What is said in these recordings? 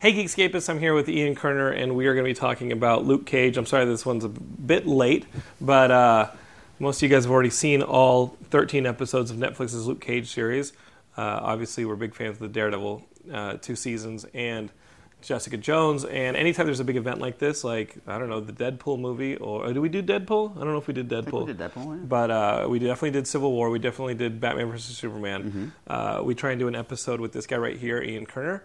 Hey Geekscapists, I'm here with Ian Kerner, and we are going to be talking about Luke Cage. I'm sorry this one's a bit late, but uh, most of you guys have already seen all 13 episodes of Netflix's Luke Cage series. Uh, obviously, we're big fans of the Daredevil uh, two seasons and Jessica Jones. And anytime there's a big event like this, like I don't know, the Deadpool movie, or, or did we do Deadpool? I don't know if we did Deadpool. we did Deadpool, yeah. But uh, we definitely did Civil War. We definitely did Batman versus Superman. Mm-hmm. Uh, we try and do an episode with this guy right here, Ian Kerner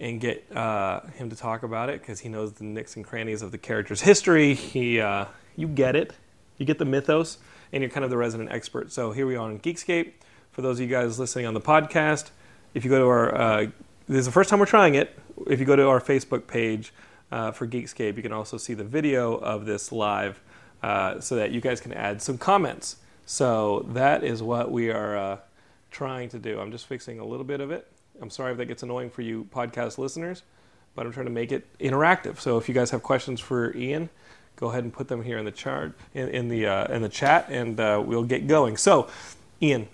and get uh, him to talk about it because he knows the nicks and crannies of the character's history. He, uh, you get it, you get the mythos, and you're kind of the resident expert. So here we are on Geekscape. For those of you guys listening on the podcast, if you go to our, uh, this is the first time we're trying it. If you go to our Facebook page uh, for Geekscape, you can also see the video of this live, uh, so that you guys can add some comments. So that is what we are uh, trying to do. I'm just fixing a little bit of it. I'm sorry if that gets annoying for you podcast listeners, but I'm trying to make it interactive. So if you guys have questions for Ian, go ahead and put them here in the chart in, in the uh, in the chat, and uh, we'll get going. So, Ian,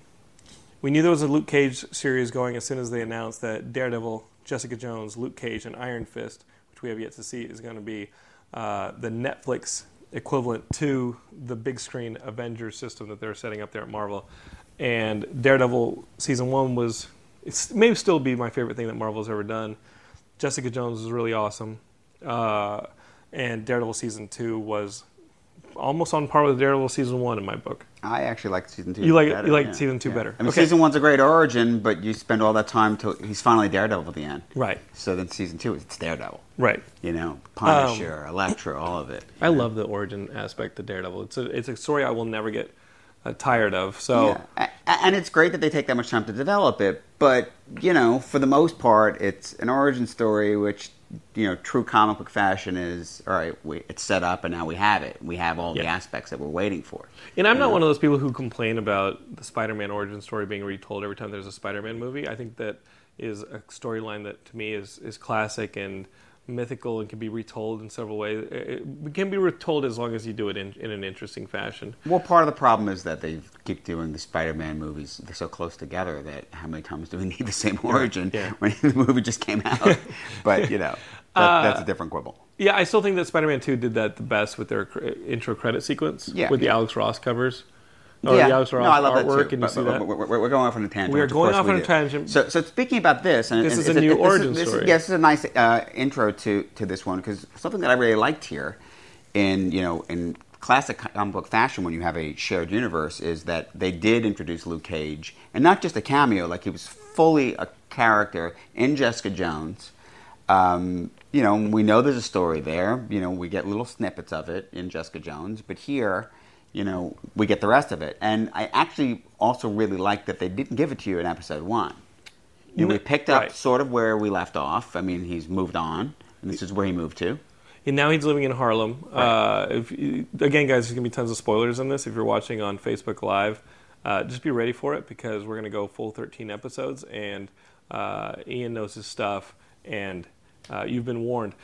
we knew there was a Luke Cage series going as soon as they announced that Daredevil, Jessica Jones, Luke Cage, and Iron Fist, which we have yet to see, is going to be uh, the Netflix equivalent to the big screen Avengers system that they're setting up there at Marvel. And Daredevil season one was it may still be my favorite thing that Marvel's ever done. Jessica Jones was really awesome, uh, and Daredevil season two was almost on par with Daredevil season one in my book. I actually like season two. You like better, you like yeah. season two Yeah. better. I mean, Okay. season one's a great origin, but you spend all that time till he's finally Daredevil at the end. right, So then season two, it's Daredevil. right. You know, Um, Punisher, Elektra, all of it. I love the origin aspect of Daredevil. It's a it's a story I will never get Uh, tired of. So Yeah. And it's great that they take that much time to develop it, but, you know, for the most part, it's an origin story which, you know, true comic book fashion is, all right, we, it's set up and now we have it. We have all the aspects that we're waiting for. And I'm not one of those people who complain about the Spider-Man origin story being retold every time there's a Spider-Man movie. I think that is a storyline that to me is is classic and mythical and can be retold in several ways. It can be retold as long as you do it in, in an interesting fashion. Well, part of the problem is that they keep doing the Spider-Man movies. They're so close together that how many times do we need the same origin Yeah. when the movie just came out? but you know, that, uh, that's a different quibble. Yeah, I still think that Spider-Man 2 did that the best with their intro credit sequence Yeah, with the. Alex Ross covers. Or yeah, the Alex Ross no, I love artwork, that too. and you but, see but- that. we're, we're going off on a tangent. We are going off on a tangent. So, so speaking about this, and This and is a new this origin this story. Yes, this is a nice uh, intro to to this one because something that I really liked here, in you know in classic comic book fashion, when you have a shared universe, is that they did introduce Luke Cage, and not just a cameo, like he was fully a character in Jessica Jones. Um, you know, we know there's a story there. You know, we get little snippets of it in Jessica Jones, but here, you know, we get the rest of it. And I actually also really like that they didn't give it to you in episode one. You know, we picked up Right. sort of where we left off. I mean, he's moved on, and this is where he moved to. And now he's living in Harlem. Uh, if again, guys, there's gonna be tons of spoilers in this. If you're watching on Facebook Live, uh, just be ready for it because we're gonna go full 13 episodes, and uh, Ian knows his stuff, and uh, you've been warned.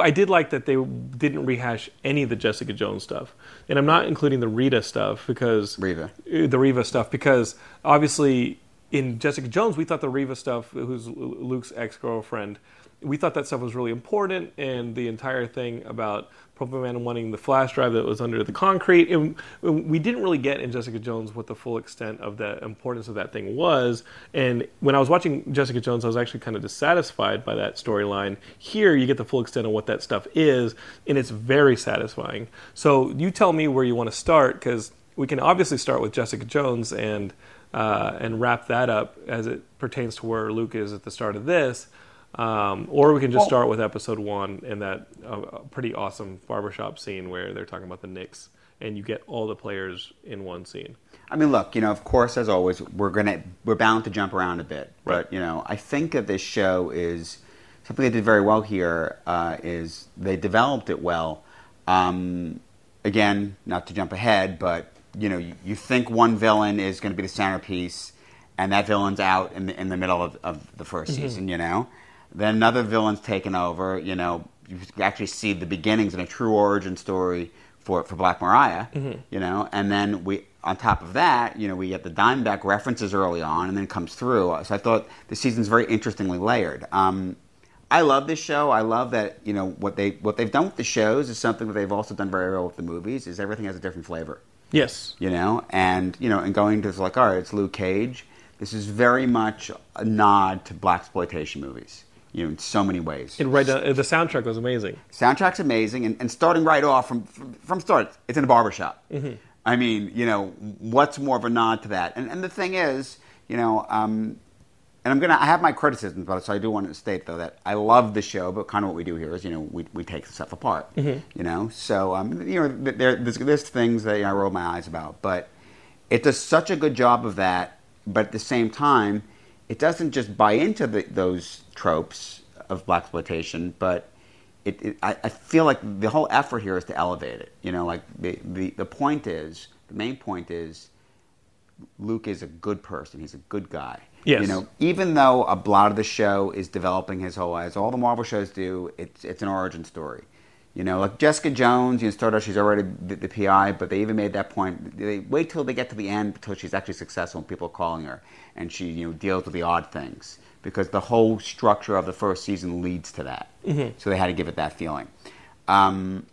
I did like that they didn't rehash any of the Jessica Jones stuff, and I'm not including the Rita stuff because uh, the Reva stuff because obviously in Jessica Jones we thought the Reva stuff, who's Luke's ex girlfriend, we thought that stuff was really important, and the entire thing about Man wanting the flash drive that was under the concrete, and we didn't really get in Jessica Jones what the full extent of the importance of that thing was. And when I was watching Jessica Jones, I was actually kind of dissatisfied by that storyline. Here, you get the full extent of what that stuff is, and it's very satisfying. So you tell me where you want to start because we can obviously start with Jessica Jones and uh, and wrap that up as it pertains to where Luke is at the start of this, um, or we can just Well- start with episode one and that uh, pretty awesome barbershop scene where they're talking about the Knicks and you get all the players in one scene. I mean, look, you know, of course, as always, we're gonna we're bound to jump around a bit, Right. but you know, I think that this show is something they did very well here. Uh, is they developed it well. Um, again, not to jump ahead, but you know, you, you think one villain is going to be the centerpiece, and that villain's out in the, in the middle of, of the 1st season, you know. Then another villain's taken over. You know, you actually see the beginnings and a true origin story for for Black Mariah. You know, and then we on top of that, you know, we get the Diamondback references early on, and then it comes through. So I thought the season's very interestingly layered. Um, I love this show. I love that you know what they what they've done with the shows is something that they've also done very well with the movies. Is everything has a different flavor. Yes. You know, and you know, and going to like, all right, it's Luke Cage. This is very much a nod to black exploitation movies. You know, in so many ways. It right down, the soundtrack was amazing. Soundtrack's amazing, and, and starting right off from from, from start, it's in a barbershop. Mm-hmm. I mean, you know, what's more of a nod to that? And and the thing is, you know, um, and I'm gonna I have my criticisms about it, so I do want to state though that I love the show, but kind of what we do here is, you know, we, we take stuff apart. Mm-hmm. You know, so um, you know, there, there's, there's things that you know, I roll my eyes about, but it does such a good job of that. But at the same time, it doesn't just buy into the, those tropes of black exploitation, but it, it, I, I feel like the whole effort here is to elevate it. You know, like the, the, the point is, the main point is, Luke is a good person. He's a good guy. Yes. You know, even though a lot of the show is developing his whole as all the Marvel shows do, it's it's an origin story. You know, like Jessica Jones, you know, started out she's already the, the PI, but they even made that point. They wait till they get to the end until she's actually successful and people are calling her, and she you know deals with the odd things because the whole structure of the first season leads to that. Mm-hmm. So they had to give it that feeling. Um,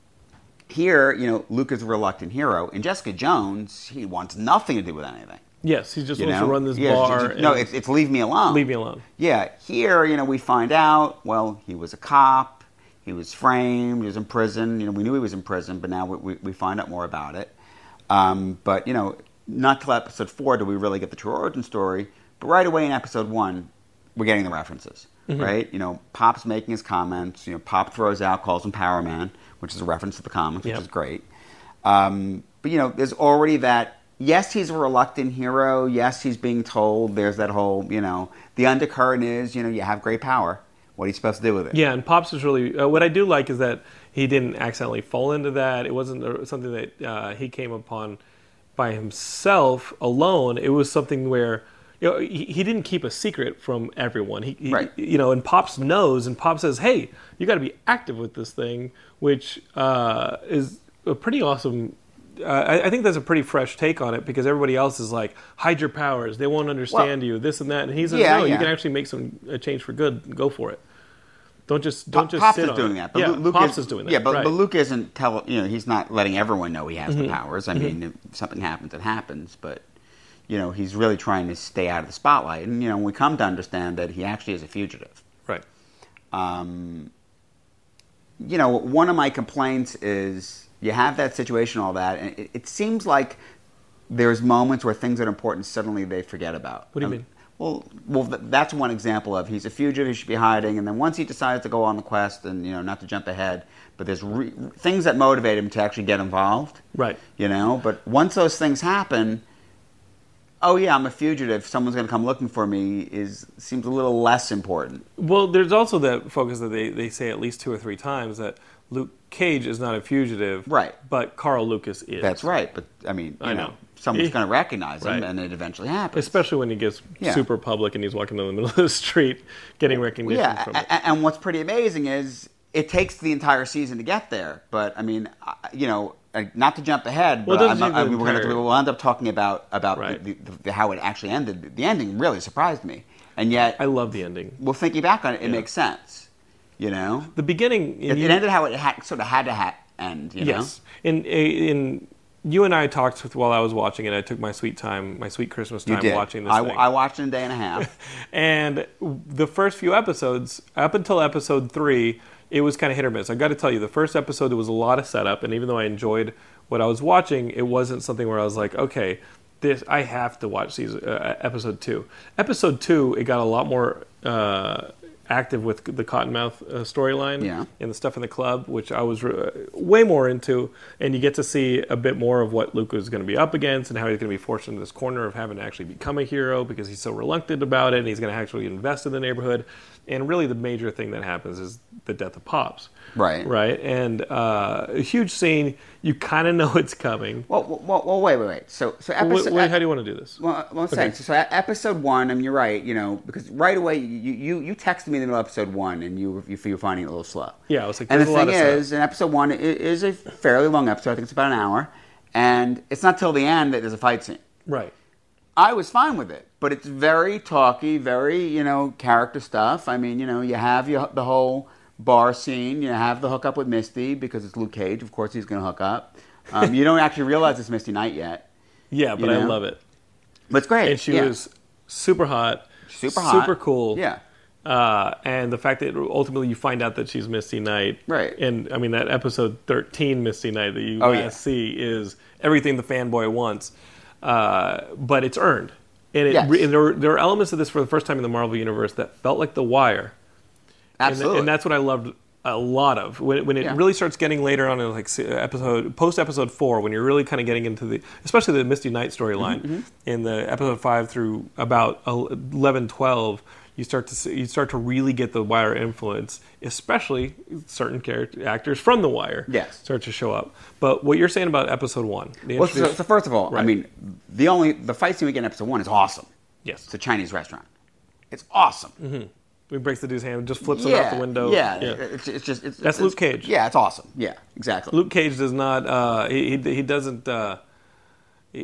here, you know, Luke is a reluctant hero. and Jessica Jones, he wants nothing to do with anything. Yes, he just You wants know? to run this Yeah, bar. no, it's, it's leave me alone. leave me alone. Yeah, here, you know, we find out, well, he was a cop, he was framed, he was in prison. You know, we knew he was in prison, but now we, we, we find out more about it. Um, but, you know, not till episode four do we really get the true origin story, but right away in episode one, we're getting the references, right? You know, Pop's making his comments, you know, Pop throws out, calls him Power Man, which is a reference to the comics, which is great. Um, but, you know, there's already that yes, he's a reluctant hero. Yes, he's being told. There's that whole, you know, the undercurrent is, you know, you have great power. What are you supposed to do with it? Yeah, and Pops was really uh, what I do like is that he didn't accidentally fall into that. It wasn't uh, something that uh, he came upon by himself alone. It was something where you know he, he didn't keep a secret from everyone. He, he Right. you know, and Pops knows, and Pops says, "Hey, you got to be active with this thing," which uh, is a pretty awesome. Uh, I, I think that's a pretty fresh take on it because everybody else is like, hide your powers. They won't understand you. This and that. And he says, Yeah, no, you can actually make some a change for good. Go for it. Don't just don't just Pops sit is on doing it. that, but yeah, Lu- Luke Pops is, doing that. Yeah, but, right. Mm-hmm. but Luke isn't tell you know he's not letting everyone know he has the powers. I mean, if something happens, it happens. But you know, he's really trying to stay out of the spotlight. And you know, we come to understand that he actually is a fugitive. right. Um, you know, one of my complaints is you have that situation, all that, and it, it seems like there's moments where things that are important suddenly they forget about. What do you Um, mean? Well, well, that's one example of he's a fugitive. He should be hiding, and then once he decides to go on the quest, and you know, not to jump ahead, but there's re- things that motivate him to actually get involved. Right. You know, but once those things happen, oh yeah, I'm a fugitive. Someone's going to come looking for me. Is seems a little less important. Well, there's also that focus that they, they say at least two or three times that Luke Cage is not a fugitive, Right. But Carl Lucas is. That's right, but I mean, you I know, know. someone's going to recognize him, Right. and it eventually happens. Especially when he gets Yeah. super public and he's walking down the middle of the street getting recognition yeah, from it. and what's pretty amazing is it takes the entire season to get there. But I mean, you know, not to jump ahead, Well, but doesn't I'm- take we're going to we'll end up talking about about Right. the, the, the, how it actually ended. The ending really surprised me, and yet, I love the ending. well, thinking back on it, it Yeah. makes sense. You know, The beginning. in it, you- it ended how it had, sort of had to ha- end. You know, Yes. In in you and I talked with, while I was watching it. I took my sweet time, my sweet Christmas time watching this I, thing. I watched it in a day and a half. and the first few episodes, up until episode three, it was kind of hit or miss. I got to tell you, the first episode there was a lot of setup, and even though I enjoyed what I was watching, it wasn't something where I was like, okay, this I have to watch season uh, episode two. Episode two, it got a lot more. Uh, active with the Cottonmouth uh, storyline Yeah. and the stuff in the club, which I was uh, way more into, and you get to see a bit more of what Luke is going to be up against and how he's going to be forced into this corner of having to actually become a hero because he's so reluctant about it, and he's going to actually invest in the neighborhood. And really, the major thing that happens is the death of Pops. Right. Right. And uh, a huge scene. You kind of know it's coming. well, well, well, wait, wait, wait. So, so episode. wait, how do you want to do this? Well, well I'm saying, so, so episode one, I mean, you're right, you know, because right away you, you, you texted me in the middle of episode one and you, you you're finding it a little slow. Yeah, I was like, and the there's a lot thing is, in episode one, it is a fairly long episode. I think it's about an hour. And it's not till the end that there's a fight scene. Right. I was fine with it, but it's very talky, very you know character stuff. I mean, you know, you have your, the whole bar scene. You have the hookup with Misty because it's Luke Cage. Of course, he's going to hook up. Um, you don't actually realize it's Misty Knight yet, Yeah, but I know? love it. but it's great. And she yeah. was super hot, super hot, super cool. Yeah, Uh, and the fact that ultimately you find out that she's Misty Knight, Right. And I mean that episode thirteen Misty Knight that you Oh, yeah. see is everything the fanboy wants, uh, but it's earned. And, it, Yes. and there, were, there are elements of this for the first time in the Marvel universe that felt like The Wire, and, absolutely. and that's what I loved a lot of when, when it Yeah. really starts getting later on in like episode post episode four when you're really kind of getting into the especially the Misty Knight storyline Mm-hmm, in the episode five through about 11, 12, you start to see, you start to really get the Wire influence, especially certain character actors from the Wire Yes. start to show up. But what you're saying about episode one, the well, so, so first of all, I mean, the only the fight scene we get in episode one is awesome. yes, It's a Chinese restaurant. It's awesome. he breaks the dude's hand, just flips it out the window. Yeah, It's, it's just it's, That's it's- Luke Cage. Yeah, it's awesome. Yeah, exactly. Luke Cage does not. Uh, he, he he doesn't. Uh,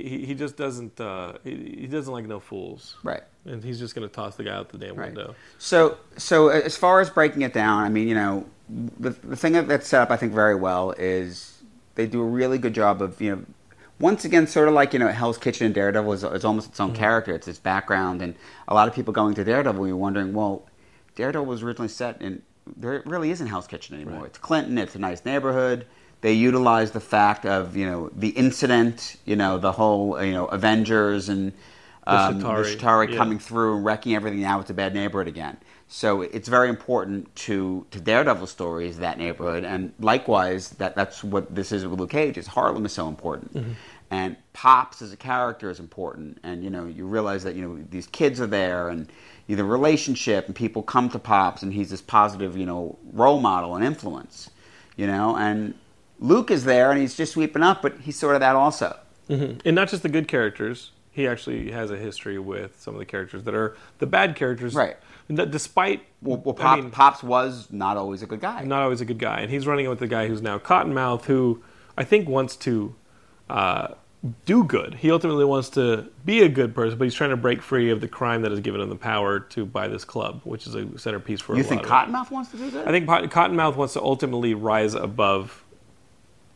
he he just doesn't. Uh, he, he doesn't like no fools. Right. And he's just going to toss the guy out the damn Right. window. So, so as far as breaking it down, I mean, you know, the, the thing that's set up, I think, very well is they do a really good job of, you know, once again, sort of like, you know, Hell's Kitchen and Daredevil is, is almost its own character. It's its background. And a lot of people going to Daredevil, you're wondering, well, Daredevil was originally set in, there really isn't Hell's Kitchen anymore. Right. It's Clinton, it's a nice neighborhood. They utilize the fact of, you know, the incident, you know, the whole, you know, Avengers and um, the Chitauri, Chitauri yeah. coming through and wrecking everything. Now it's a bad neighborhood again. So it's very important to to Daredevil stories that neighborhood, and likewise that that's what this is with Luke Cage. Is Harlem is so important, Mm-hmm. and Pops as a character is important, and you know you realize that you know these kids are there, and you know, the relationship, and people come to Pops, and he's this positive you know role model and influence, you know, and Luke is there, and he's just sweeping up, but he's sort of that also. hmm And not just the good characters. He actually has a history with some of the characters that are the bad characters. Right. Despite, Well, well I mean, Pops was not always a good guy. not always a good guy, and he's running with the guy who's now Cottonmouth, who I think wants to uh, do good. He ultimately wants to be a good person, but he's trying to break free of the crime that has given him the power to buy this club, which is a centerpiece for You a think lot of it. Cottonmouth wants to do that? I think Cottonmouth wants to ultimately rise above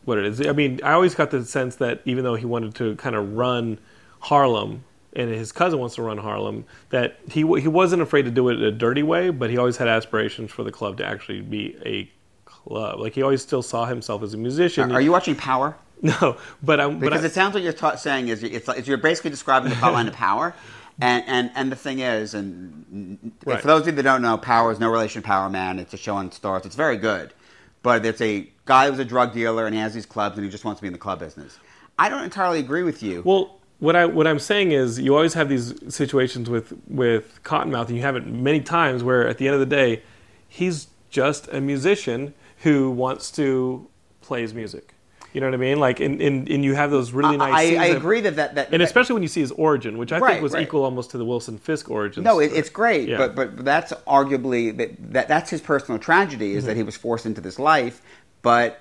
what it is. I mean, I always got the sense that even though he wanted to kind of run Harlem, and his cousin wants to run Harlem, that he he wasn't afraid to do it in a dirty way, but he always had aspirations for the club to actually be a club. Like he always still saw himself as a musician. Are you watching Power? No, but I'm. But Because I, it sounds like you're ta- saying is it's, like, you're basically describing the plot line of Power, and, and and the thing is, and Right. for those of you that don't know, Power is no relation to Power Man. It's a show on Starz. It's very good, but it's a guy who's a drug dealer and he has these clubs and he just wants to be in the club business. I don't entirely agree with you. Well, what I what I'm saying is, you always have these situations with with Cottonmouth, and you have it many times where, at the end of the day, he's just a musician who wants to play his music. You know what I mean? Like, and, and, and you have those really nice. I, I agree that that, that and especially when you see his origin, which I Right, think was right. equal almost to the Wilson Fisk origin. No, it, it's great, Yeah. but but that's arguably that, that that's his personal tragedy is that Mm-hmm. he was forced into this life. But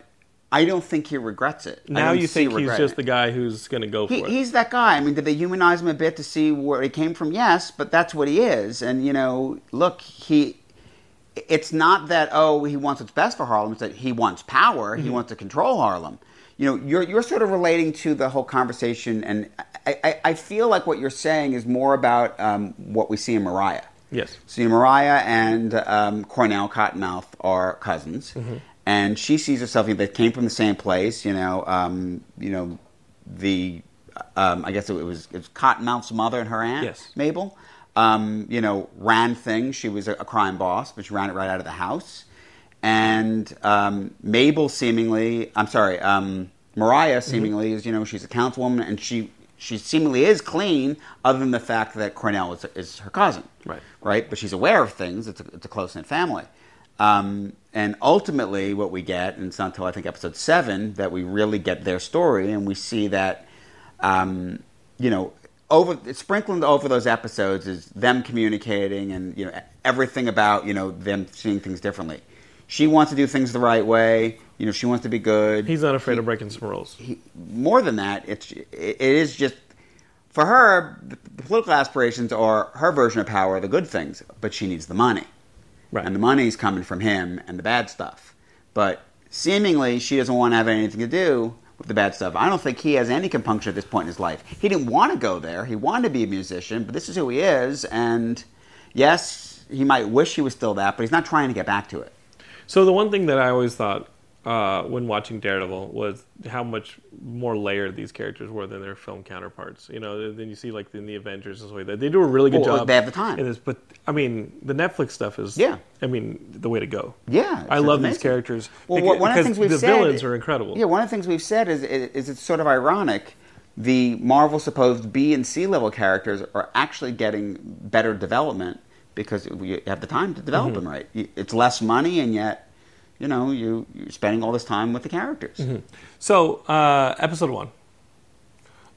I don't think he regrets it. Now you think he's just it. the guy who's going to go for it. he's that guy. I mean, did they humanize him a bit to see where he came from? Yes, but that's what he is. And you know, look, he. It's not that oh he wants what's best for Harlem. It's that he wants power. Mm-hmm. He wants to control Harlem. You know, you're you're sort of relating to the whole conversation, and I, I, I feel like what you're saying is more about um, what we see in Mariah. yes. See, Mariah and um, Cornell Cottonmouth are cousins, Mm-hmm. And she sees herself. They came from the same place. You know, um, you know, the um, I guess it was it was Cottonmouth's mother and her aunt, Yes. Mabel. Um, you know, ran things. She was a, a crime boss, but she ran it right out of the house. And um, Mabel seemingly, I'm sorry, um, Mariah Mm-hmm. seemingly is, you know, she's a councilwoman and she she seemingly is clean, other than the fact that Cornell is, is her cousin Right. right? But she's aware of things. It's a, it's a close knit family. Um, and ultimately, what we get, and it's not until I think episode seven that we really get their story, and we see that, um, you know, over sprinkling over those episodes is them communicating and you know everything about you know them seeing things differently. She wants to do things the right way. You know, she wants to be good. He's not afraid of breaking some rules. He, more than that, it's it is just for her, the, the political aspirations are her version of power, the good things, but she needs the money. Right. And the money's coming from him and the bad stuff. But seemingly, she doesn't want to have anything to do with the bad stuff. I don't think he has any compunction at this point in his life. He didn't want to go there. He wanted to be a musician, but this is who he is. And yes, he might wish he was still that, but he's not trying to get back to it. So the one thing that I always thought uh, when watching Daredevil was how much more layered these characters were than their film counterparts. You know, then you see like in the Avengers and like that. They do a really good Well, job. they have the time. in this, but I mean, the Netflix stuff is Yeah. I mean, the way to go. Yeah, I love these characters. Well, because, one of the things we've the said, villains are incredible. Yeah, one of the things we've said is, is it's sort of ironic. The Marvel supposed B and C level characters are actually getting better development because you have the time to develop Mm-hmm. them right. It's less money, and yet, you know, you, you're spending all this time with the characters. Mm-hmm. So, uh, episode one.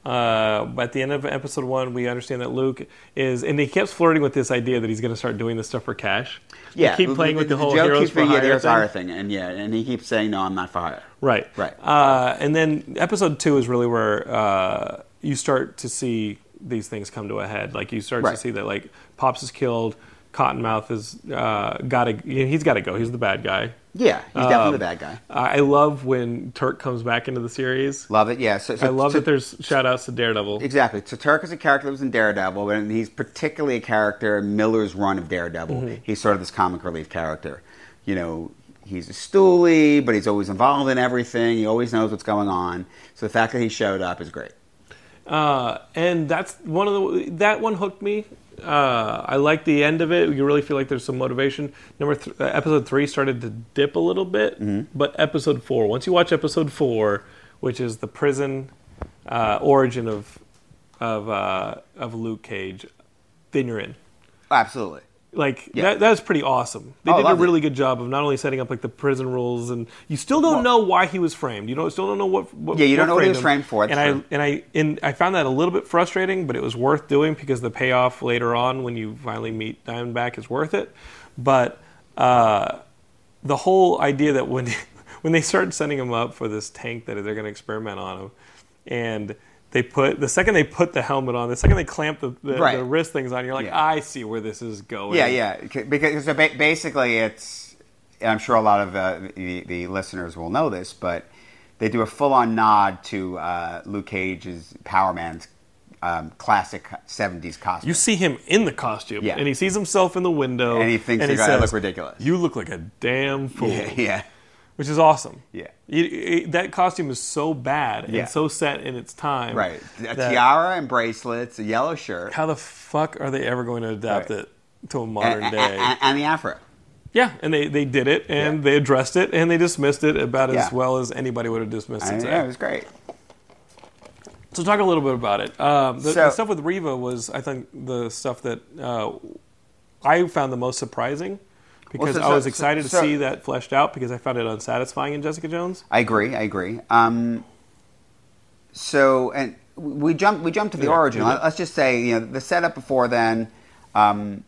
Uh, at the end of episode one, we understand that Luke is, and he keeps flirting with this idea that he's going to start doing this stuff for cash. They Yeah, keep playing with the, whole joke heroes keeps for being, hire thing. hire thing, and yeah, and he keeps saying, "No, I'm not for hire." Right. Right. Uh, and then episode two is really where uh, you start to see these things come to a head. Like you start Right. to see that like Pops is killed, Cottonmouth is uh, got to he's got to go. He's the bad guy. Yeah, he's definitely Um, the bad guy. I I love when Turk comes back into the series. Love it. Yeah, so, so I love so- that there's shout outs to Daredevil. Exactly. So Turk is a character that was in Daredevil, and he's particularly a character in Miller's run of Daredevil. Mm-hmm. He's sort of this comic relief character. You know, he's a stoolie, but he's always involved in everything. He always knows what's going on. So the fact that he showed up is great. Uh, and that's one of the that one hooked me. Uh, I like the end of it. You really feel like there's some motivation. Number th- uh, episode three started to dip a little bit, but episode four. Once you watch episode four, which is the prison uh, origin of of uh, of Luke Cage, then you're in. Absolutely. Like Yeah. that, that's pretty awesome. They Oh, did a loved it. really good job of not only setting up like the prison rules, and you still don't know why he was framed. You don't still don't know what. what Yeah, you don't know what he was him. framed for, that's And true. I and I and I found that a little bit frustrating, but it was worth doing because the payoff later on when you finally meet Diamondback is worth it. But uh, the whole idea that when when they start setting him up for this tank that they're going to experiment on him, and they put the second they put the helmet on, the second they clamp the, the, Right. the wrist things on, you're like, Yeah. I see where this is going. Yeah, yeah. Because so basically, it's. I'm sure a lot of uh, the, the listeners will know this, but they do a full-on nod to uh, Luke Cage's Power Man's um, classic '70s costume. You see him in the costume, Yeah. and he sees himself in the window, And he thinks the guy says, look ridiculous. You look like a damn fool, yeah, yeah, which is awesome. yeah. You- you- that costume is so bad Yeah. and so set in its time. Right. A tiara and bracelets, a yellow shirt, How the fuck are they ever going to adapt Right. it to a modern and, day? and, and the afro. yeah, and they, they did it, and Yeah. they addressed it, and they dismissed it about Yeah. as well as anybody would have dismissed it. yeah, it was great. So talk a little bit about it. Um, the, So- the stuff with Reva was, I think, the stuff that uh, I found the most surprising because so- I was excited so- to see that fleshed out because I found it unsatisfying in Jessica Jones. I agree. I agree. Um, so, and we jump we jump to the Yeah, origin. Let- Let's just say you know the setup before then. Um,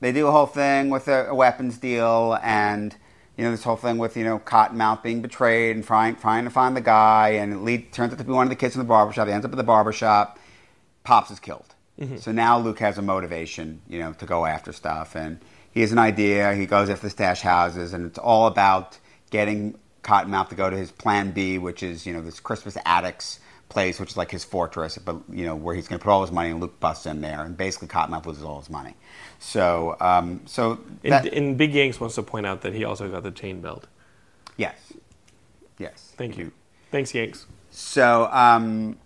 they do a whole thing with a, a weapons deal, and you know this whole thing with you know Cottonmouth being betrayed and trying trying to find the guy, and it lead, turns out to be one of the kids in the barbershop. He ends up at the barbershop. Pops is killed. So now Luke has a motivation, you know, to go after stuff, and he has an idea. He goes after the stash houses, and it's all about getting Cottonmouth to go to his Plan B, which is you know this Crispus Attucks place, which is like his fortress, but you know where he's going to put all his money, and Luke busts in there, and basically Cottonmouth loses all his money. So, um, so And, that, and Big Yanks wants to point out that he also got the chain belt. yes, yes, Thank you. Thanks, Yanks. So, um,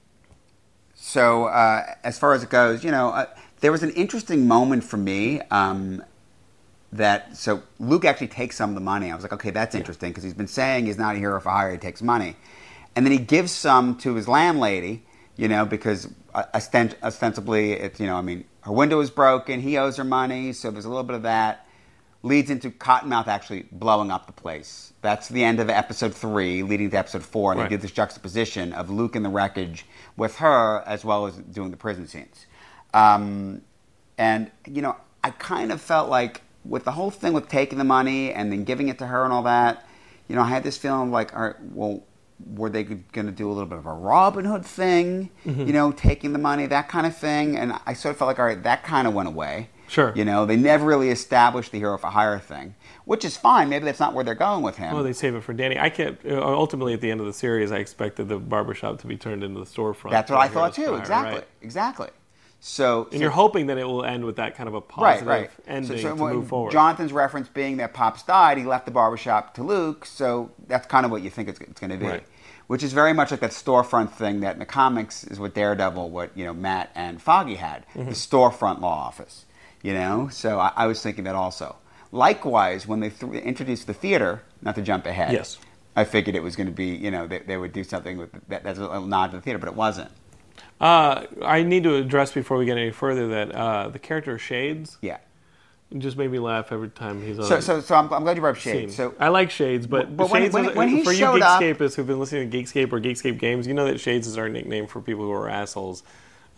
so uh, as far as it goes, you know, uh, there was an interesting moment for me um, that so Luke actually takes some of the money. I was like, okay, that's interesting because he's been saying he's not a hero for hire. He takes money, and then he gives some to his landlady. You know, because uh, ostent- ostensibly, it's you know, I mean, her window is broken. He owes her money, so there's a little bit of that leads into Cottonmouth actually blowing up the place. That's the end of episode three, leading to episode four. And Right. they did this juxtaposition of Luke in the wreckage with her, as well as doing the prison scenes. Um, and you know, I kind of felt like with the whole thing with taking the money and then giving it to her and all that, you know, I had this feeling like, all right, well, were they going to do a little bit of a Robin Hood thing, Mm-hmm. you know, taking the money, that kind of thing? And I sort of felt like, all right, that kind of went away. Sure. You know, they never really established the hero for hire thing, which is fine. Maybe that's not where they're going with him. Well, they save it for Danny. I can't. uh, Ultimately, at the end of the series, I expected the barbershop to be turned into the storefront. that's what I thought too. Hire, Exactly. right? Exactly. So, And so- you're hoping that it will end with that kind of a positive right. ending so, so to move forward. Jonathan's reference being that Pops died, he left the barbershop to Luke, so that's kind of what you think it's, it's going to be. Right. Which is very much like that storefront thing that in the comics is what Daredevil, what you know Matt and Foggy had, Mm-hmm. the storefront law office. You know, so I, I was thinking that also. Likewise, when they th- introduced the theater, not to jump ahead, Yes. I figured it was going to be, you know, they, they would do something with that, that's a nod to the theater, but it wasn't. Uh, I need to address before we get any further that uh, the character Shades Yeah. just made me laugh every time he's on. So, so, so I'm, I'm glad you brought up scene. Shades. So, I like Shades, but, But when- Shades when- is- when he for you showed up- who've been listening to Geekscape or Geekscape games, you know that Shades is our nickname for people who are assholes.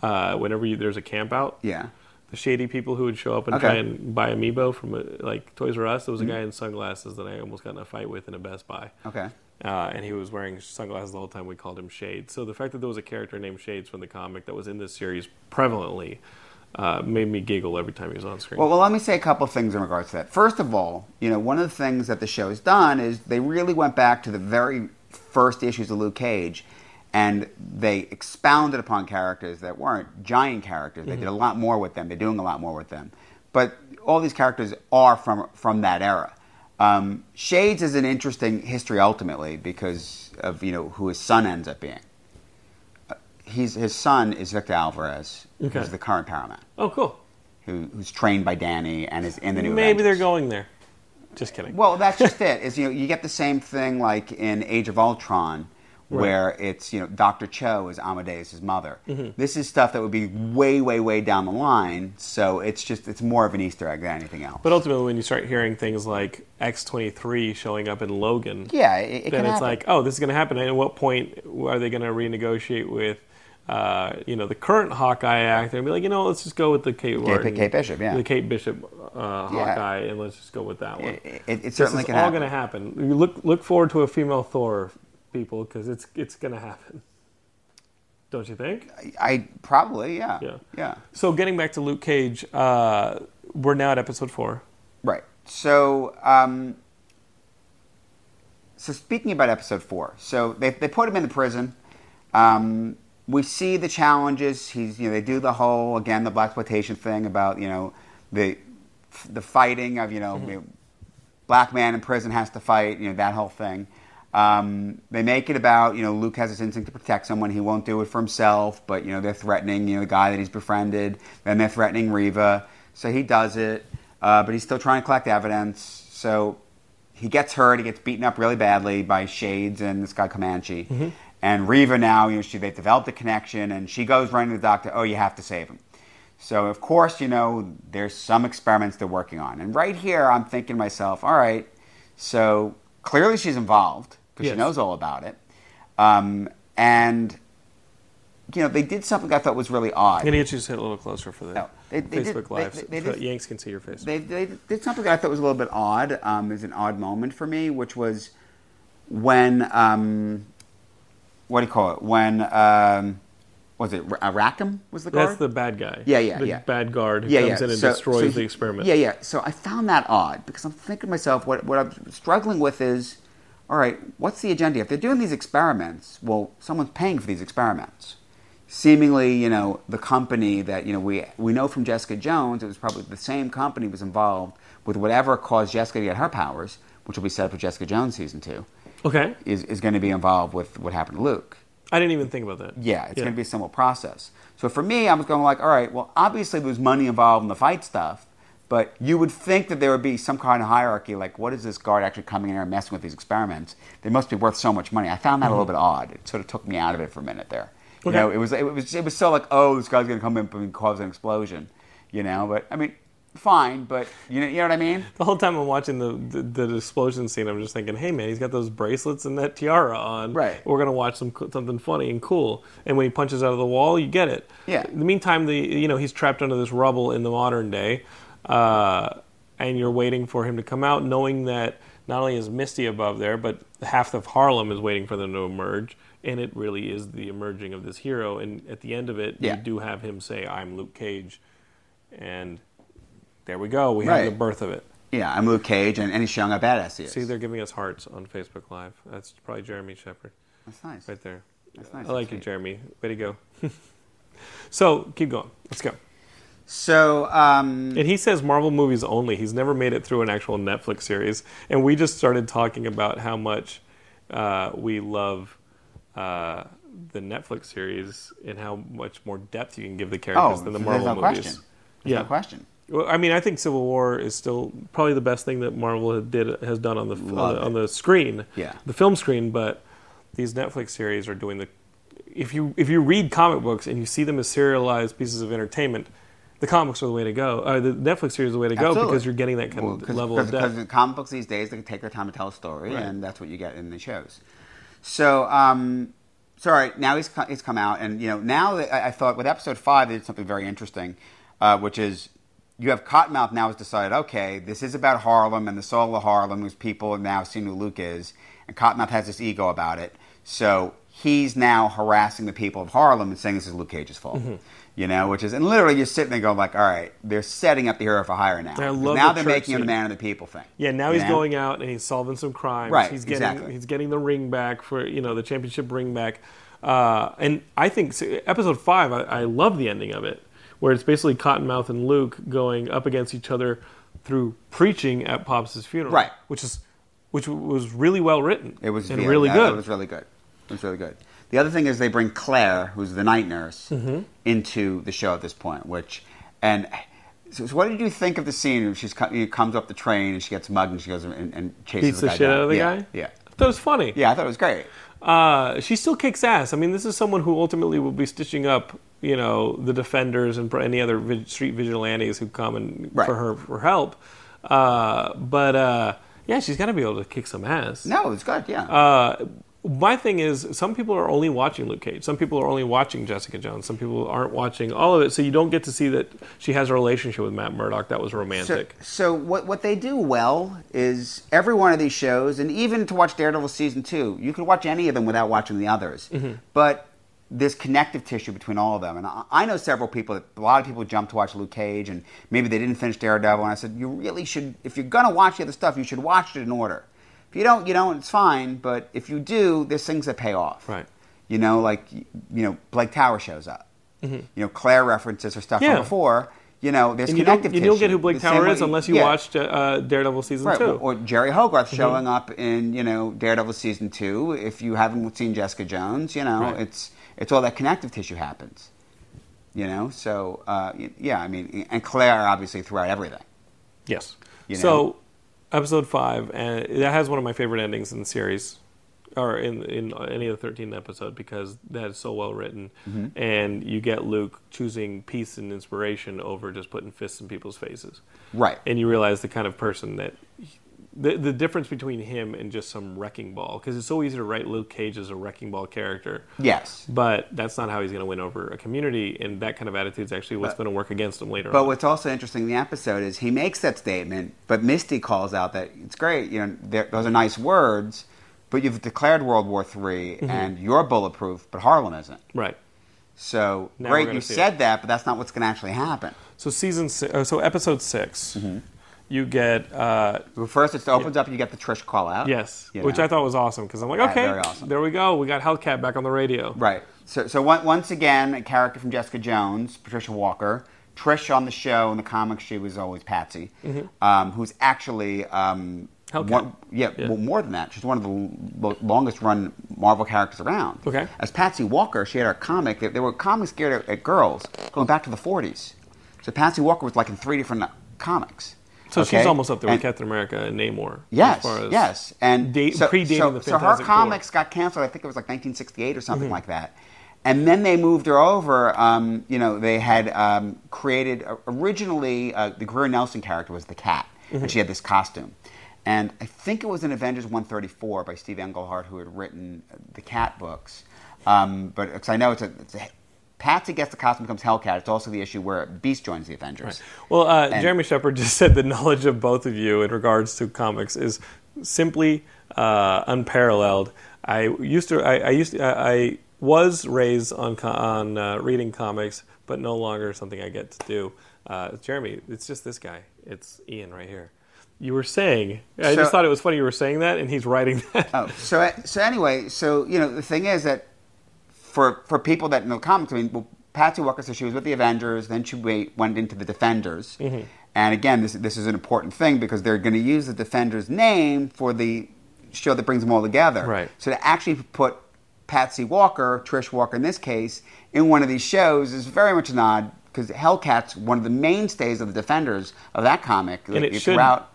Uh, whenever you, there's a camp out, yeah. the shady people who would show up and Okay. Mm-hmm. try and buy amiibo from uh like Toys R Us. There was a guy in sunglasses that I almost got in a fight with in a Best Buy. Okay. Uh, and he was wearing sunglasses the whole time. We called him Shades. So the fact that there was a character named Shades from the comic that was in this series prevalently uh, made me giggle every time he was on screen. Well, well, let me say a couple of things in regards to that. First of all, you know, one of the things that the show has done is they really went back to the very first issues of Luke Cage, and they expounded upon characters that weren't giant characters. They did a lot more with them. They're doing a lot more with them, but all these characters are from from that era. Um, Shades is an interesting history ultimately because of you know who his son ends up being. Uh, He's, his son is Victor Alvarez, Okay. who's the current Power Man oh, cool. who, who's trained by Danny and is in the new. Maybe they're going there. Just kidding. Well, that's just it. Is you know you get the same thing like in Age of Ultron, where it's you know Doctor Cho is Amadeus' mother. Mm-hmm. This is stuff that would be way, way, way down the line. So it's just it's more of an Easter egg than anything else. but ultimately, when you start hearing things like X23 showing up in Logan, yeah, it, it then it's happen. like, oh, this is going to happen. And at what point are they going to renegotiate with, uh, you know, the current Hawkeye actor and be like, you know, let's just go with the Kate, Martin, Kate Bishop, yeah. the Kate Bishop uh, Hawkeye, and let's just go with that one. it, it, it certainly can all going to happen. You look look forward to a female Thor, people, because it's it's going to happen. Don't you think? I probably yeah Yeah. yeah So getting back to Luke Cage, uh, we're now at episode four. Right. So, um, so speaking about episode four, so they they put him in the prison. Um, we see the challenges. He's you know they do the whole again the black exploitation thing about you know the the fighting of you know, you know, black man in prison has to fight you know that whole thing. Um, they make it about you know Luke has this instinct to protect someone. He won't do it for himself, but you know they're threatening you know the guy that he's befriended. Then they're threatening Reva, so he does it. Uh, but he's still trying to collect evidence. So he gets hurt. He gets beaten up really badly by Shades and this guy Comanche. And Reva now, you know, she, they've developed a connection, and she goes running to the doctor. Oh, you have to save him. So of course, you know, there's some experiments they're working on. And right here, I'm thinking to myself, all right, so clearly she's involved because Yes. she knows all about it. Um, and you know, they did something I thought was really odd. I'm gonna get you to sit a little closer for the No, they- they did- Facebook they- Live, they- so did- Yanks can see your face. they, they did something that I thought was a little bit odd. Um, it was an odd moment for me, which was when um, what do you call it? When um, was it uh, Rackham was the guard? That's the bad guy. Yeah, yeah, the yeah. bad guard who yeah, comes yeah. in and So- destroys so the experiment. Yeah, yeah. So I found that odd because I'm thinking to myself, what what I'm struggling with is, all right, what's the agenda? If they're doing these experiments, well, someone's paying for these experiments. Seemingly, you know, the company that you know we we know from Jessica Jones, it was probably the same company was involved with whatever caused Jessica to get her powers, which will be set up for Jessica Jones season two, Okay. is is going to be involved with what happened to Luke. I didn't even think about that. Yeah, it's going to be a similar process. So for me, I was going like, all right, well, obviously there's money involved in the fight stuff, but you would think that there would be some kind of hierarchy. Like, what is this guard actually coming in here and messing with these experiments? They must be worth so much money. I found that a little mm-hmm. bit odd. It sort of took me out of it for a minute there. You know, it was it was it was so like, oh, this guy's going to come in and cause an explosion. You know, but I mean, fine, but you know, you know what I mean? The whole time I'm watching the, the the explosion scene, I'm just thinking, "Hey man, he's got those bracelets and that tiara on. Right. We're gonna watch some something funny and cool." And when he punches out of the wall, you get it. Yeah. In the meantime, the you know he's trapped under this rubble in the modern day, uh, and you're waiting for him to come out, knowing that not only is Misty above there, but half of Harlem is waiting for them to emerge, and it really is the emerging of this hero. And at the end of it, Yeah. you do have him say, "I'm Luke Cage," and there we go. We have the birth of it. Yeah, I'm Luke Cage, and, and he's showing how badass he is. See, they're giving us hearts on Facebook Live. That's probably Jeremy Shepard That's nice. right there. That's nice. I like That's you, sweet. Jeremy. Way to go. so keep going. Let's go. So, um, And he says Marvel movies only. He's never made it through an actual Netflix series. And we just started talking about how much uh, we love uh, the Netflix series and how much more depth you can give the characters oh, than the there's Marvel no movies. question. There's Yeah. no question. Well, I mean, I think Civil War is still probably the best thing that Marvel did has done on the on the, on the screen, Yeah. the film screen. But these Netflix series are doing the. If you if you read comic books and you see them as serialized pieces of entertainment, the comics are the way to go. Uh, the Netflix series is the way to go Absolutely. because you're getting that kind Well, of 'cause- level of depth. Because the comic books these days, they can take their time to tell a story, Right. and that's what you get in the shows. So, um, so all right, now he's he's come out, and you know now that I, I thought with episode five they did something very interesting, uh, which is you have Cottonmouth now has decided, okay, this is about Harlem and the soul of Harlem, whose people have now seen who Luke is, and Cottonmouth has this ego about it, so he's now harassing the people of Harlem and saying this is Luke Cage's fault. Mm-hmm. You know, which is, and literally you're sitting there going like, all right, they're setting up the hero for hire now. I 'Cause love now the they're making him the man of the people thing. Yeah, now he's know? going out and he's solving some crimes. Right, He's getting exactly. he's getting the ring back for you know the championship ring back. Uh, and I think so, episode five, I, I love the ending of it, where it's basically Cottonmouth and Luke going up against each other through preaching at Pops' funeral, Right. Which is which was really well written. It was and yeah, really good. It was really good. It was really good. The other thing is they bring Claire, who's the night nurse, Mm-hmm. into the show at this point. Which and so, so what did you think of the scene? where She's you know, comes up the train and she gets mugged and she goes and, and chases Beats the, the guy shit down. out of the yeah, guy. Yeah, I thought it was funny. yeah. I thought it was great. Uh, she still kicks ass. I mean, this is someone who ultimately will be stitching up, you know, the defenders and any other street vigilantes who come and Right. for her for help. Uh, but uh, yeah, she's got to be able to kick some ass. No, it's good. Yeah. My thing is, some people are only watching Luke Cage. Some people are only watching Jessica Jones. Some people aren't watching all of it. So you don't get to see that she has a relationship with Matt Murdock that was romantic. so what what they do well is every one of these shows, and even to watch Daredevil season two, you can watch any of them without watching the others. Mm-hmm. But this connective tissue between all of them, and I, I know several people. That, a lot of people jump to watch Luke Cage, and maybe they didn't finish Daredevil. And I said, you really should. If you're gonna watch the other stuff, you should watch it in order. If you don't, you don't. It's fine. But if you do, there's things that pay off. Right. You know, like you know, Blake Tower shows up. You know, Claire references her stuff Mm-hmm. Yeah. from before. You know, there's And you don't, connective you don't get who Blake The Tower way- is unless you yeah. watched uh, Daredevil season Right, two. Mm-hmm. or, or Jeri Hogarth showing up in you know Daredevil season two. If you haven't seen Jessica Jones, you know Right. it's it's all that connective tissue happens. You know, so uh, yeah, I mean, and Claire obviously throughout everything. Yes. You so, know? Episode five, and that has one of my favorite endings in the series, or in in any of the thirteen episode because that is so well written, Mm-hmm. and you get Luke choosing peace and inspiration over just putting fists in people's faces, Right. and you realize the kind of person that. The, the difference between him and just some wrecking ball because it's so easy to write Luke Cage as a wrecking ball character, Yes. but that's not how he's going to win over a community, and that kind of attitude is actually what's going to work against him later But on. what's also interesting in the episode is he makes that statement, but Misty calls out that it's great. You know, those are nice words, but you've declared World War 3 Mm-hmm. and you're bulletproof, but Harlem isn't. right. So Now great, you said that, but that's not what's going to actually happen. So season six, uh, so episode 6 Mm-hmm. You get uh, Well, First, it opens up, you get the Trish call out. yes, you which know. I thought was awesome because I'm like, Yeah, okay, very awesome. there we go, we got Hellcat back on the radio. Right. So, so one, once again, a character from Jessica Jones, Patricia Walker. Trish on the show in the comics, she was always Patsy, um, who's actually um, Hellcat. one, yeah, Yeah. Well, more than that. She's one of the lo- longest run Marvel characters around. Okay. As Patsy Walker, she had her comic. There, there were comics geared at, at girls going back to the 40s. So Patsy Walker was like in three different comics. So Okay? she's almost up there with Captain America and Namor. Yes, as as yes, and date- so, predating so, the so her comics Four. got canceled. I think it was like 1968 or Mm-hmm. something like that. And then they moved her over. Um, you know, they had um, created uh, originally uh, the Greer Nelson character was the cat, Mm-hmm. and she had this costume. And I think it was in Avengers 134 by Steve Englehart who had written the cat books. Um, but because I know it's a, it's a Patsy gets the costume becomes Hellcat. It's also the issue where Beast joins the Avengers. Well, uh, And- Jeremy Shepard just said the knowledge of both of you in regards to comics is simply uh, unparalleled. I used to, I, I used, to, I, I was raised on on uh, reading comics, but no longer something I get to do. Uh, Jeremy, it's just this guy. It's Ian right here. You were saying, I So- just thought it was funny you were saying that, and he's writing that. Oh, so so anyway, so you know the thing is that for for people that know comics, I mean, well, Patsy Walker said she was with the Avengers, then she went into the Defenders, mm-hmm. and again, this this is an important thing because they're going to use the Defenders name for the show that brings them all together. Right. So to actually put Patsy Walker, Trish Walker in this case, in one of these shows is very much a nod because Hellcat's one of the mainstays of the Defenders of that comic. And it It's should- throughout-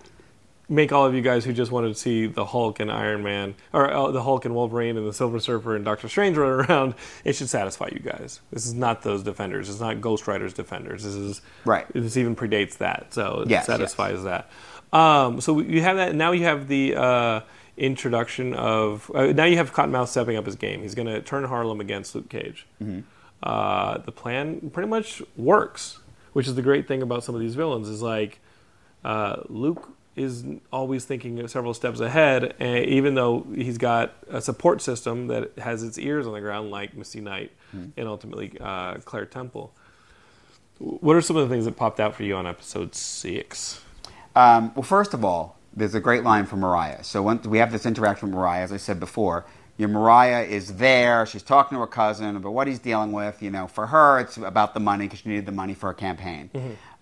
Make all of you guys who just wanted to see the Hulk and Iron Man, or uh, the Hulk and Wolverine and the Silver Surfer and Doctor Strange run around, it should satisfy you guys. This is not those Defenders. It's not Ghost Rider's Defenders. This is Right. This even predates that, so it Yes, satisfies that. Um, so you have that. Now you have the uh, introduction of. Uh, now you have Cottonmouth stepping up his game. He's going to turn Harlem against Luke Cage. Mm-hmm. Uh, the plan pretty much works, which is the great thing about some of these villains. Is like uh, Luke is always thinking several steps ahead, and even though he's got a support system that has its ears on the ground, like Misty Knight and ultimately uh, Claire Temple. What are some of the things that popped out for you on episode six? Um, well, first of all, there's a great line from Mariah. So once we have this interaction with Mariah, as I said before, you know, Mariah is there. She's talking to her cousin about what he's dealing with. You know, for her, it's about the money because she needed the money for her campaign.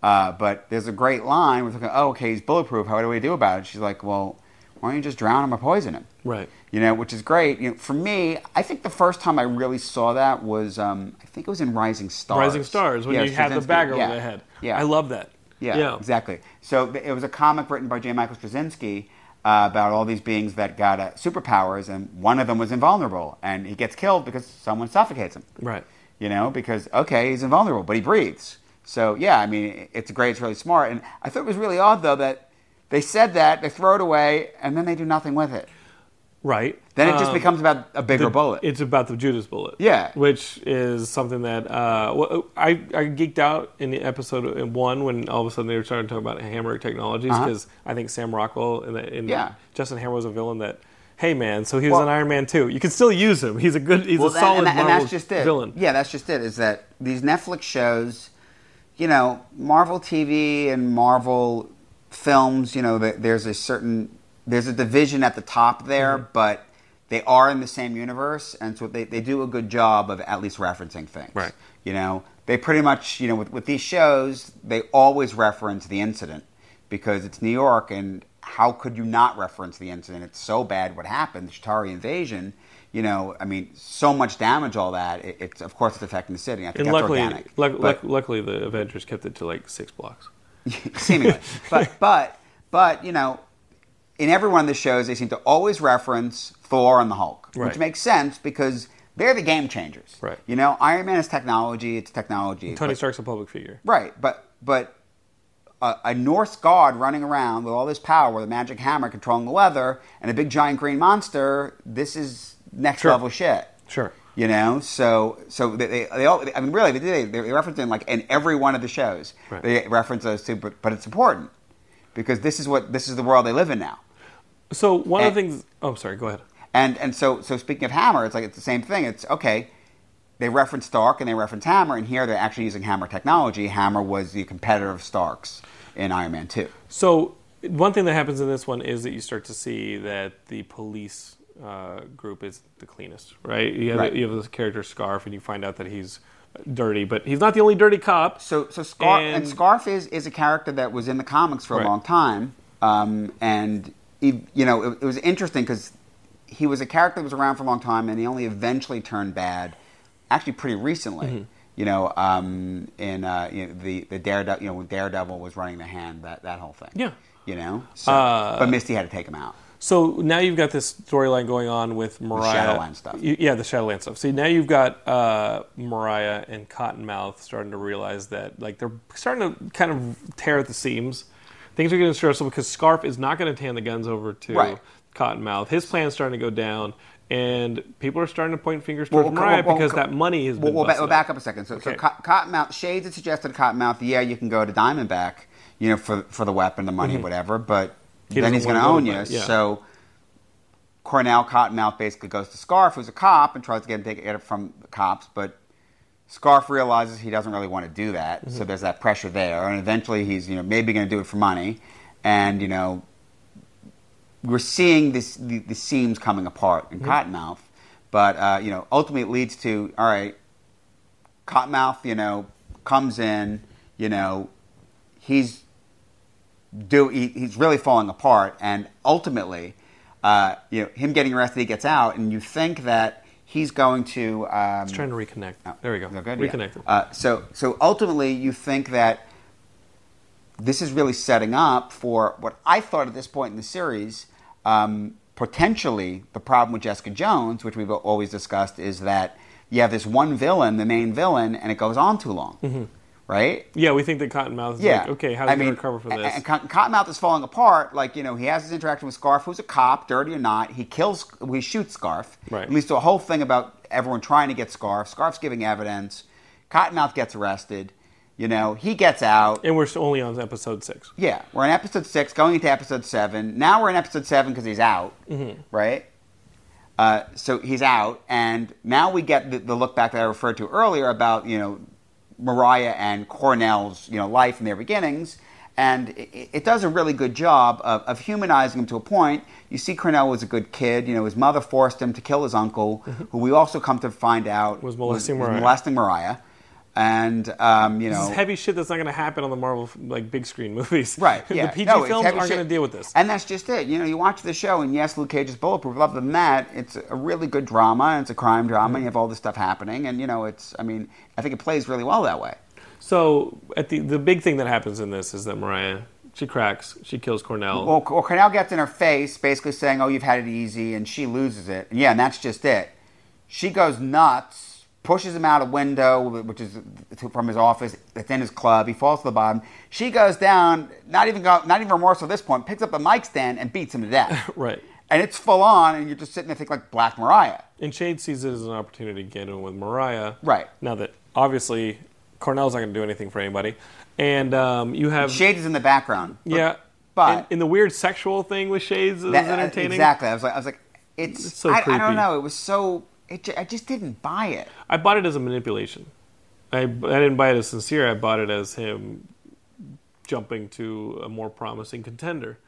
Uh, but there's a great line with, "Oh, okay, he's bulletproof. How do we do about it?" She's like, "Well, why don't you just drown him or poison him?" Right. You know, which is great. You know, for me, I think the first time I really saw that was, um, I think it was in Rising Stars. Rising Stars when Yeah, you have the bag over Yeah. the head. Yeah, I love that. yeah, exactly. So it was a comic written by J. Michael Straczynski uh, about all these beings that got uh, superpowers, and one of them was invulnerable, and he gets killed because someone suffocates him. Right. You know, because okay, he's invulnerable, but he breathes. So yeah, I mean, it's great. It's really smart, and I thought it was really odd though that they said that they throw it away, and then they do nothing with it. Right. Then it just Um, becomes about a bigger the- bullet. It's about the Judas bullet. Yeah. Which is something that uh, well, I, I geeked out in the episode one when all of a sudden they were starting to talk about Hammer Technologies Uh-huh. because I think Sam Rockwell in, the, in Yeah. Justin Hammer was a villain that. Hey man, so he was Well- an Iron Man too. You can still use him. He's a good. He's Well, a solid and, that- and that's just it. villain. Yeah, that's just it. Is that these Netflix shows, you know, Marvel TV and Marvel films, you know, th- there's a certain there's a division at the top there, Mm-hmm. but they are in the same universe, and so they, they do a good job of at least referencing things. Right. You know, they pretty much, you know, with, with these shows, they always reference the incident because it's New York, and how could you not reference the incident? It's so bad what happened, the Chitauri invasion. You know, I mean, so much damage, all that. It, it's of course it's affecting the city. I think And that's luckily, organic. But- luck, luckily, the Avengers kept it to like six blocks. seemingly. but but but you know, in every one of the shows, they seem to always reference Thor and the Hulk, Right. which makes sense because they're the game changers. Right. You know, Iron Man is technology; it's technology. Tony but- Stark's a public figure. Right, but but a, a Norse god running around with all this power, with a magic hammer controlling the weather, and a big giant green monster. This is next Sure. level shit. Sure. You know, so so they they, they all, I mean really they they they reference them like in every one of the shows. Right. They reference those two, but but it's important because this is what this is the world they live in now. So one of the things. Oh, sorry. Go ahead. And and so so speaking of Hammer, it's like it's the same thing. It's okay. They reference Stark and they reference Hammer, and here they're actually using Hammer technology. Hammer was the competitor of Stark's in Iron Man Two. So one thing that happens in this one is that you start to see that the police uh, group is the cleanest, right? You have Right. you have this character Scarf, and you find out that he's dirty, but he's not the only dirty cop. So so Scarf and, And- Scarf is, is a character that was in the comics for a Right. long time, um, and you know it, it was interesting because he was a character that was around for a long time, and he only eventually turned bad, actually pretty recently. Mm-hmm. You know, um, in uh, you know, the the Daredevil, you know, when Daredevil was running the hand, that that whole thing. Yeah. You know, so, Uh, but Misty had to take him out. So now you've got this storyline going on with Mariah. Shadowland stuff. You- yeah, the Shadowland stuff. See, now you've got uh, Mariah and Cottonmouth starting to realize that, like, they're starting to kind of tear at the seams. Things are getting stressful because Scarf is not going to hand the guns over to Right. Cottonmouth. His plan's starting to go down, and people are starting to point fingers towards Well, Mariah well, because that money has We'll, been we'll, ba- we'll back up a second. So, so Okay. Co- Cottonmouth, Shades had suggested to Cottonmouth, yeah, you can go to Diamondback, you know, for for the weapon, the money, whatever. But Mm-hmm. He then he's going to own you. Yeah. So Cornell Cottonmouth basically goes to Scarf, who's a cop, and tries to get him to get it from the cops, but Scarf realizes he doesn't really want to do that, Mm-hmm. so there's that pressure there, and eventually he's you know maybe going to do it for money, and you know we're seeing this the, the seams coming apart in Cottonmouth, but uh, you know ultimately it leads to all right, Cottonmouth you know comes in, you know he's do he, he's really falling apart, and ultimately, uh, you know, him getting arrested, he gets out, and you think that he's going to. Um, He's trying to reconnect. oh, there we go. that good? Yeah. Uh, so, so ultimately, you think that this is really setting up for what I thought at this point in the series. Um, potentially, the problem with Jessica Jones, which we've always discussed, is that you have this one villain, the main villain, and it goes on too long, right? yeah, we think that Cottonmouth is Yeah. like, okay, how do mean, recover from this? And Cotton- Cottonmouth is falling apart. Like you know, he has his interaction with Scarf, who's a cop, dirty or not. He kills, he shoots Scarf. Right. It leads to a whole thing about everyone trying to get Scarf. Scarf's giving evidence. Cottonmouth gets arrested. You know, he gets out. and we're only on episode six. Yeah, we're in episode six, going into episode seven. Now we're in episode seven because he's out, Mm-hmm. right? Uh, so he's out, and now we get the, the look back that I referred to earlier about you know Mariah and Cornell's you know life and their beginnings, and it, it does a really good job of, of humanizing him to a point. You see, Cornell was a good kid. You know, his mother forced him to kill his uncle, who we also come to find out Mm-hmm. Was molesting Mariah. molesting Mariah, and um, you This know is heavy shit that's not going to happen on the Marvel like big screen movies. Right. Yeah. the PG No, films aren't going to deal with this. And that's just it. You know, you watch the show, and yes, Luke Cage is bulletproof. Other than that, it's a really good drama, and it's a crime drama, Mm-hmm. and you have all this stuff happening, and you know, it's. I mean, I think it plays really well that way. So at the the big thing that happens in this is that Mariah she cracks, she kills Cornell. Well, well, Cornell gets in her face, basically saying, "Oh, you've had it easy," and she loses it. And yeah, and that's just it. She goes nuts, pushes him out a window, which is from his office. It's in his club. He falls to the bottom. She goes down, not even go, not even remorseful at this point. Picks up a mic stand and beats him to death. right. and it's full on, and you're just sitting there thinking like Black Mariah. And Shade sees it as an opportunity to get in with Mariah. Right. Now that obviously Cornell's not going to do anything for anybody, and um, you have Shade is in the background. But- yeah, but- in, and the weird sexual thing with Shades is that- uh, entertaining. Exactly. I was like, I was like, it's. It's so I, I don't know. It was so. It, I just didn't buy it. I bought it as a manipulation. I, I didn't buy it as sincere. I bought it as him jumping to a more promising contender.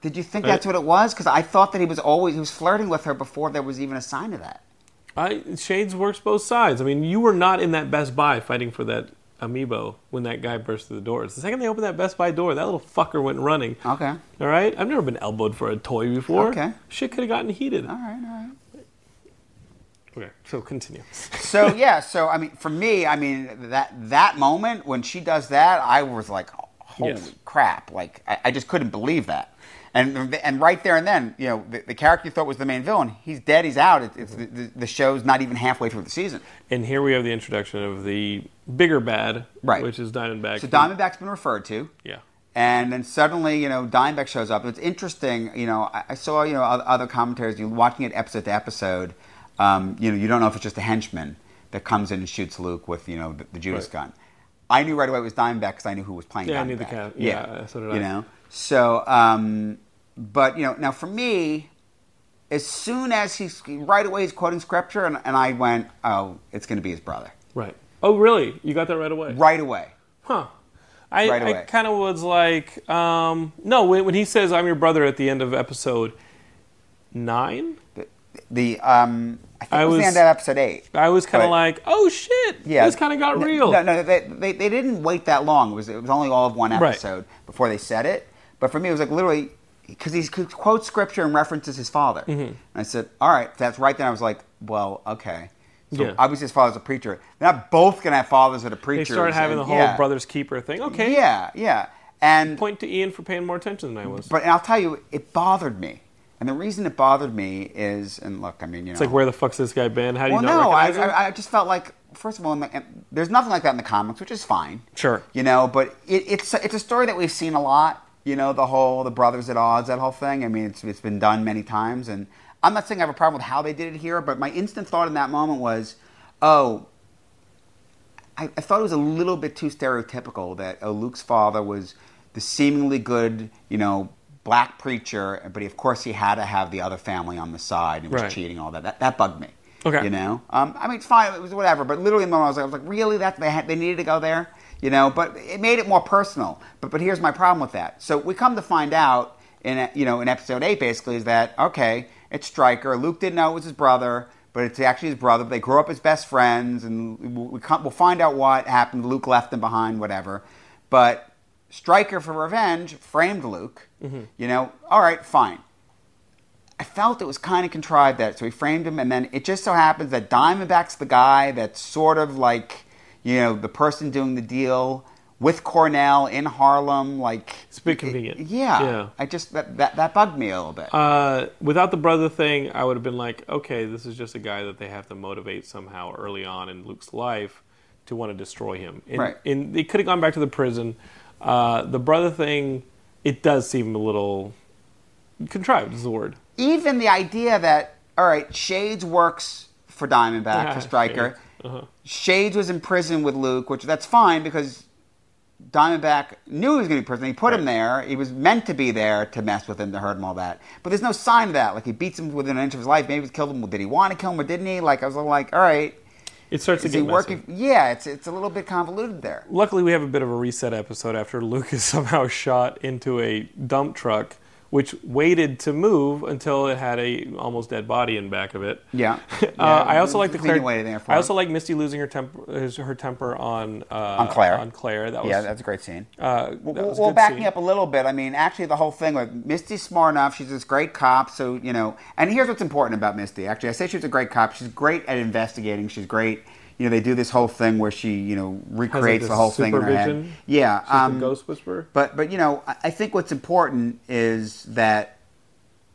Did you think I- that's what it was? Because I thought that he was always he was flirting with her before there was even a sign of that. I Shades works both sides. I mean, you were not in that Best Buy fighting for that amiibo when that guy burst through the doors. The second they opened that Best Buy door, that little fucker went running. Okay. All right, I've never been elbowed for a toy before. Okay. shit could have gotten heated. All right. All right. Okay, so continue. So yeah. So I mean, for me, I mean that that moment when she does that, I was like, holy Yes. crap! Like I, I just couldn't believe that. And and right there and then, you know, the, the character you thought was the main villain, he's dead. He's out. It, it's the, the, the show's not even halfway through the season. And here we have the introduction of the bigger bad, Right. Which is Diamondback. So Diamondback's been referred to. yeah, And then suddenly, you know, Diamondback shows up. It's interesting, you know, I, I saw, you know, other commentaries, you watching it episode to episode, um, you know, you don't know if it's just a henchman that comes in and shoots Luke with, you know, the, the Judas Right. gun. I knew right away it was Diamondback because I knew who was playing Yeah, I Diamondback. knew the cat. Yeah, so did You I. know? So, um, but, you know, now for me, as soon as he's, right away he's quoting scripture, and, and I went, oh, it's going to be his brother. right. Oh, really? You got that right away? Right away. Huh. I, Right I kind of was like, um, no, when, when he says, I'm your brother at the end of episode nine, The, the um, I think I it was, the was- end of episode eight. I was kind of like, oh shit, Yeah, this kind of got No, real. No, no, they, they, they didn't wait that long. It was it was only all of one Right. episode before they said it. But for me, it was like literally because he quotes scripture and references his father. Mm-hmm. And I said, "All right, that's right." Then I was like, "Well, okay." So Yeah. obviously, his father's a preacher. They're not both gonna have fathers that are preachers. They started having the whole yeah. brother's keeper thing. Okay. Yeah, yeah, and Point to Ian for paying more attention than I was. but and I'll tell you, it bothered me. And the reason it bothered me is, and look, I mean, you know, it's like, where the fuck's this guy been? How do well, you not no, I. I, I just felt like, first of all, in the, there's nothing like that in the comics, which is fine. Sure. You know, but it, it's it's a story that we've seen a lot. You know, the whole the brothers at odds, that whole thing. I mean, it's it's been done many times, and I'm not saying I have a problem with how they did it here, but my instant thought in that moment was, oh. I, I thought it was a little bit too stereotypical that oh, Luke's father was the seemingly good, you know, black preacher, but he, of course he had to have the other family on the side and was Right. cheating, all that. That that bugged me. Okay. You know, um, I mean, it's fine, it was whatever. But literally, in the moment, I was like, I was like, really? That they had, they needed to go there, you know? But it made it more personal. But but here's my problem with that. So we come to find out in a- you know in episode eight, basically, is that okay? It's Stryker. Luke didn't know it was his brother, but it's actually his brother. They grew up as best friends, and we we come, we'll find out what happened. Luke left them behind, whatever. But Stryker, for revenge, framed Luke. You know, all right, fine. I felt it was kind of contrived that so he framed him, and then it just so happens that Diamondback's the guy that's sort of like, you know, the person doing the deal with Cornell in Harlem. Like It's a bit convenient. Yeah, Yeah. I just that, that that bugged me a little bit. Uh, without the brother thing, I would have been like, okay, this is just a guy that they have to motivate somehow early on in Luke's life to want to destroy him. And, Right. And they could have gone back to the prison. Uh, the brother thing, it does seem a little contrived. Is the word? Even the idea that all right, Shades works for Diamondback Yeah, for Stryker. Shades. Uh-huh. Shades was in prison with Luke, which that's fine because Diamondback knew he was going to be in prison. He put him there. He was meant to be there to mess with him, to hurt him, all that. But there's no sign of that. Like he beats him within an inch of his life. Maybe he killed him. Did he want to kill him or didn't he? Like I was like, all right, It starts is to get working? Yeah, it's it's a little bit convoluted there. Luckily, we have a bit of a reset episode after Luke is somehow shot into a dump truck, which waited to move until it had a almost dead body in back of it. Yeah. Uh, Yeah, I also like the Claire. way there for I also like Misty losing her temper, his, her temper on uh, On Claire. On Claire, that was Yeah, that's a great scene. uh, Well, well good back scene. up a little bit. I mean, actually, the whole thing with Misty's smart enough. She's this great cop. So you know, and here's what's important about Misty. Actually, I say she's a great cop. She's great at investigating. She's great. You know, they do this whole thing where she, you know, recreates the whole thing in her head. Yeah, um, ghost whisperer. but but you know, I I think what's important is that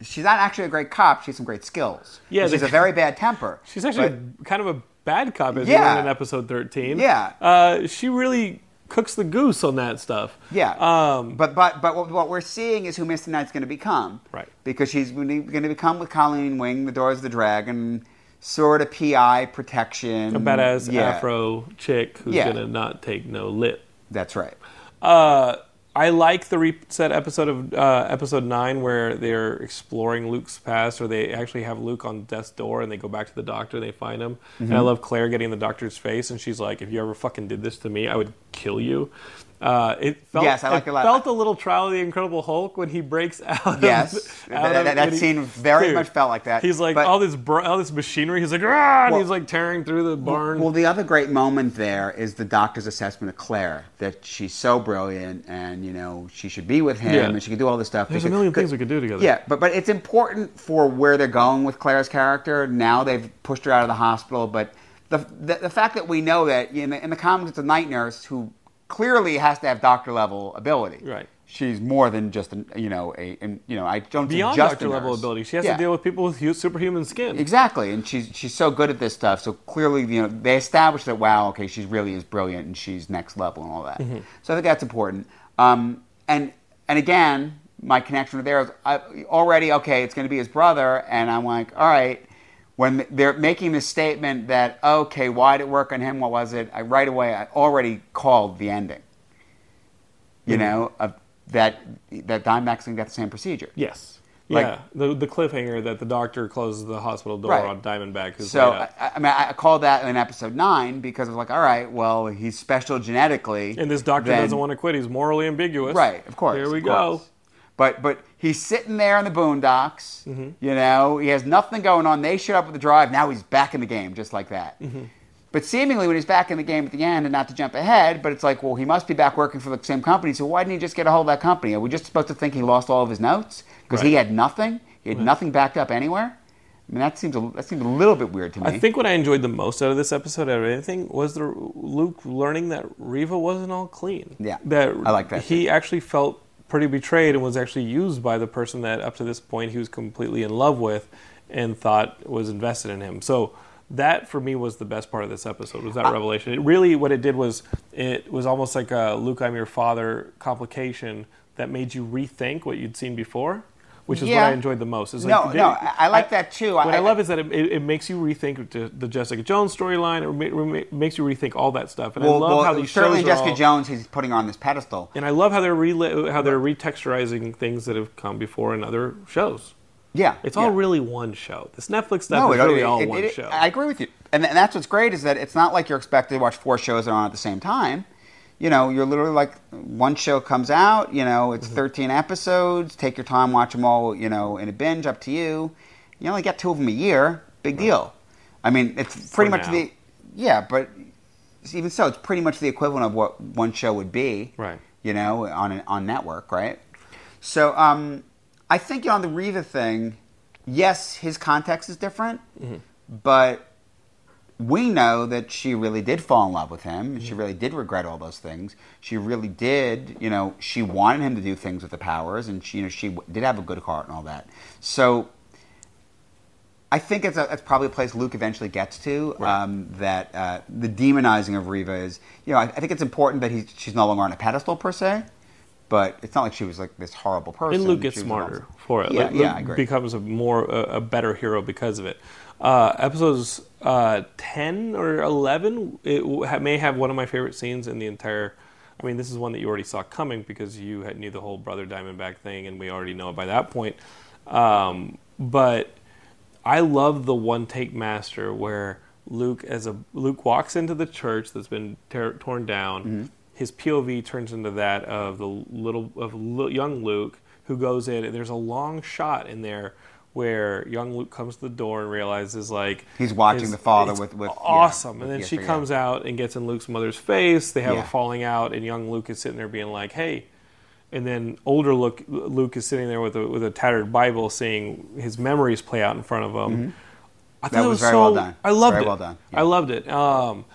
she's not actually a great cop. She has some great skills. Yeah, And she's a very bad temper. She's actually But- kind of a bad cop, as Yeah. in episode thirteen. Yeah. uh, she really cooks the goose on that stuff. Yeah. Um, but but but what, what we're seeing is who Misty Knight's going to become. Right. Because she's going to become with Colleen Wing, the Daughters of the Dragon, sort of PI protection. a badass yeah, Afro chick who's Yeah. gonna not take no lip. That's right. Uh, I like the reset episode of uh, episode nine where they're exploring Luke's past, or they actually have Luke on death's door, and they go back to the doctor, and they find him. And I Mm-hmm. love Claire getting the doctor's face, and she's like, "If you ever fucking did this to me, I would kill you." Uh, it felt, Yes, I like it a lot. felt a little trial of the Incredible Hulk when he breaks out. Yes. of, That- out that- that he- scene very Dude, much felt like that. He's like But- all this br- all this machinery. He's like, ah, Well- he's like tearing through the barn. Well, the other great moment there is the doctor's assessment of Claire that she's so brilliant and you know she should be with him Yeah. and she can do all this stuff. There's a million things we could do together. Yeah, but but it's important for where they're going with Claire's character. Now they've pushed her out of the hospital, but the the, the fact that we know that in the, in the comics it's a night nurse who clearly has to have doctor level ability. Right. She's more than just a, you know a and, you know I don't Beyond just doctor a level ability, she has Yeah. to deal with people with superhuman skin. Exactly, and she's she's so good at this stuff. So clearly, you know, they established that wow, okay, she's really is brilliant, and she's next level and all that. Mm-hmm. So I think that's important. Um, and and again, my connection with there is I, already okay. It's going to be his brother, and I'm like, all right. When they're making the statement that okay, why did it work on him? What was it? I right away I already called the ending. You Mhm. know, of that that going to get the same procedure. Yes. Like- yeah. The the cliffhanger that the doctor closes the hospital door Right. on Diamondback. Who's So. I, I mean, I called that in episode nine because I was like, all right, well, he's special genetically, and this doctor then- doesn't want to quit. He's morally ambiguous. Right, of course. Here we go. course. But but he's sitting there in the boondocks. Mm-hmm. You know, he has nothing going on. They shut up with the drive. Now he's back in the game, just like that. Mm-hmm. But seemingly, when he's back in the game at the end, and not to jump ahead, but it's like, well, he must be back working for the same company. So why didn't he just get a hold of that company? Are we just supposed to think he lost all of his notes because he had nothing? He had nothing backed up anywhere. I mean, that seems a, that seems a little bit weird to me. I think what I enjoyed the most out of this episode, out of anything, was the Luke learning that Reva wasn't all clean. Yeah, that I like that He actually felt pretty betrayed and was actually used by the person that up to this point he was completely in love with and thought was invested in him. So that for me was the best part of this episode was that revelation. It really what it did was it was almost like a Luke I'm your father complication that made you rethink what you'd seen before. Which is Yeah. what I enjoyed the most. Is like, No, they- no, I- I like that too. What I, I- love is that it, it, makes you rethink the, the Jessica Jones storyline. It ma- ma- makes you rethink all that stuff. And I love how these certainly shows are Jessica all- Jones, he's putting on this pedestal. and I love how they're rela- how they're retexturizing things that have come before in other shows. Yeah, It's yeah. all really one show. This Netflix stuff no, is really all one show. I agree with you, and, and that's what's great is that it's not like you're expected to watch four shows that are on at the same time. You know, you're literally like one show comes out. You know, it's Mm-hmm. 13 episodes. Take your time, watch them all. You know, in a binge, up to you. You only get two of them a year. Big deal. I mean, it's pretty much now. the yeah, but even so, it's pretty much the equivalent of what one show would be. Right. You know, on an, on network, right? So, um, I think you know, on the Reva thing, yes, his context is different, Mm-hmm. but we know that she really did fall in love with him. She really did regret all those things. She really did, you know, she wanted him to do things with the powers, and she, you know, she did have a good heart and all that. So, I think it's, a, it's probably a place Luke eventually gets to. Right. Um, that uh, the demonizing of Reva is, you know, I, I think it's important that he, she's no longer on a pedestal per se, but it's not like she was like this horrible person. and Luke gets smarter also- for it. Yeah, Like, yeah, I agree. becomes a more a, a better hero because of it. Uh, episodes uh, ten or eleven it may have one of my favorite scenes in the entire. I mean, this is one that you already saw coming because you had knew the whole brother Diamondback thing, and we already know it by that point. Um, but I love the one take master where Luke as a Luke walks into the church that's been tear, torn down. Mm-hmm. His POV turns into that of the little of young Luke who goes in, and there's a long shot in there where young Luke comes to the door and realizes like He's watching his- the father with- with- yeah, awesome, with and then the she yeah. comes out and gets in Luke's mother's face. They have Yeah. a falling out, and young Luke is sitting there being like, "Hey." And then older Luke, Luke is sitting there with a with a tattered Bible, seeing his memories play out in front of him. I thought Mm-hmm. That it was was very so, well done. I loved Very it. well done, yeah. I loved it. Um,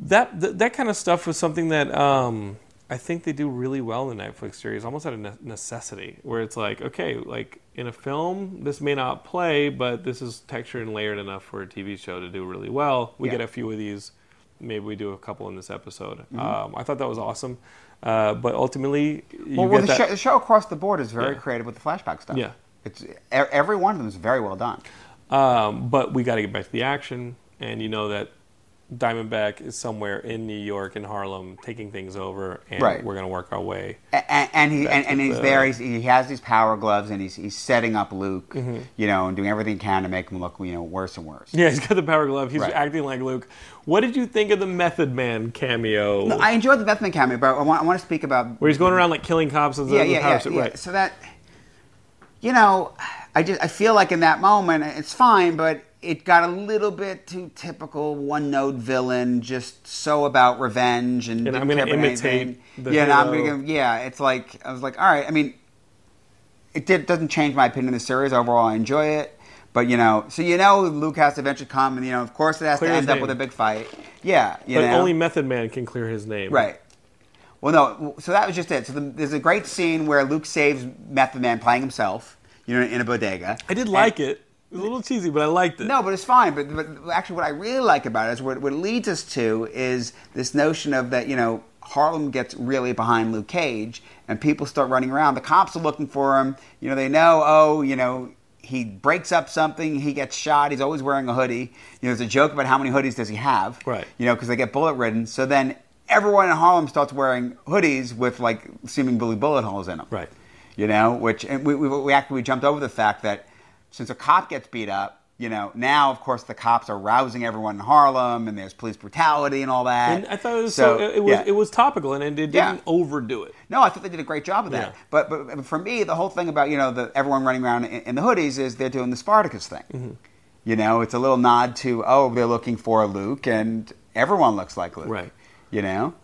that, that that kind of stuff was something that um, I think they do really well in the Netflix series, almost out of ne- necessity, where it's like, okay, like in a film, this may not play, but this is textured and layered enough for a TV show to do really well. We Yeah. Mm-hmm. get a few of these. Maybe we do a couple in this episode. Um, I thought that was awesome, uh, but ultimately, you Well, well the, that. show, the show across the board is very Yeah. creative with the flashback stuff. Yeah. it's every one of them is very well done. Um, but we got to get back to the action, and you know that Diamondback is somewhere in New York in Harlem taking things over, and Right. we're going to work our way. And, and he and, and he's the- there. He's, he has these power gloves, and he's he's setting up Luke, Mm-hmm. you know, and doing everything he can to make him look, you know, worse and worse. Yeah, he's got the power glove. He's Right. acting like Luke. What did you think of the Method Man cameo, I enjoyed the Method Man cameo, but I want, I want to speak about where he's going around like killing cops and yeah, the yeah, power yeah, yeah. Right. So that, you know, I just I feel like in that moment it's fine, but it got a little bit too typical one note villain, just so about revenge and. And I'm gonna imitate the yeah, and I'm gonna yeah. It's like I was like, all right. I mean, it did, doesn't change my opinion of the series overall. I enjoy it. But you know, so you know, Luke has to eventually come, and you know, of course, it has Clear to end up with a big fight. Yeah, you But know, only Method Man can clear his name. Right. Well, no. So that was just it. So the, there's a great scene where Luke saves Method Man playing himself, you know, in a bodega. I did like it. It was a little cheesy, but I liked it. No, but it's fine. But, but actually, what I really like about it is what, what it leads us to is this notion of that, you know, Harlem gets really behind Luke Cage, and people start running around. The cops are looking for him. You know, they know, oh, you know, he breaks up something, he gets shot. He's always wearing a hoodie. You know, there's a joke about how many hoodies does he have. Right. You know, because they get bullet ridden. So then everyone in Harlem starts wearing hoodies with like seemingly bullet holes in them. Right. You know, which and we, we, we actually jumped over the fact that since a cop gets beat up, you know, now of course the cops are rousing everyone in Harlem, and there's police brutality and all that. And I thought it was so, it, it was yeah. it was topical and it didn't Yeah. overdo it. No, I thought they did a great job of that. Yeah. But, but for me, the whole thing about you know the everyone running around in, in the hoodies is they're doing the Spartacus thing. Mm-hmm. You know, it's a little nod to oh they're looking for Luke, and everyone looks like Luke. Right. You know.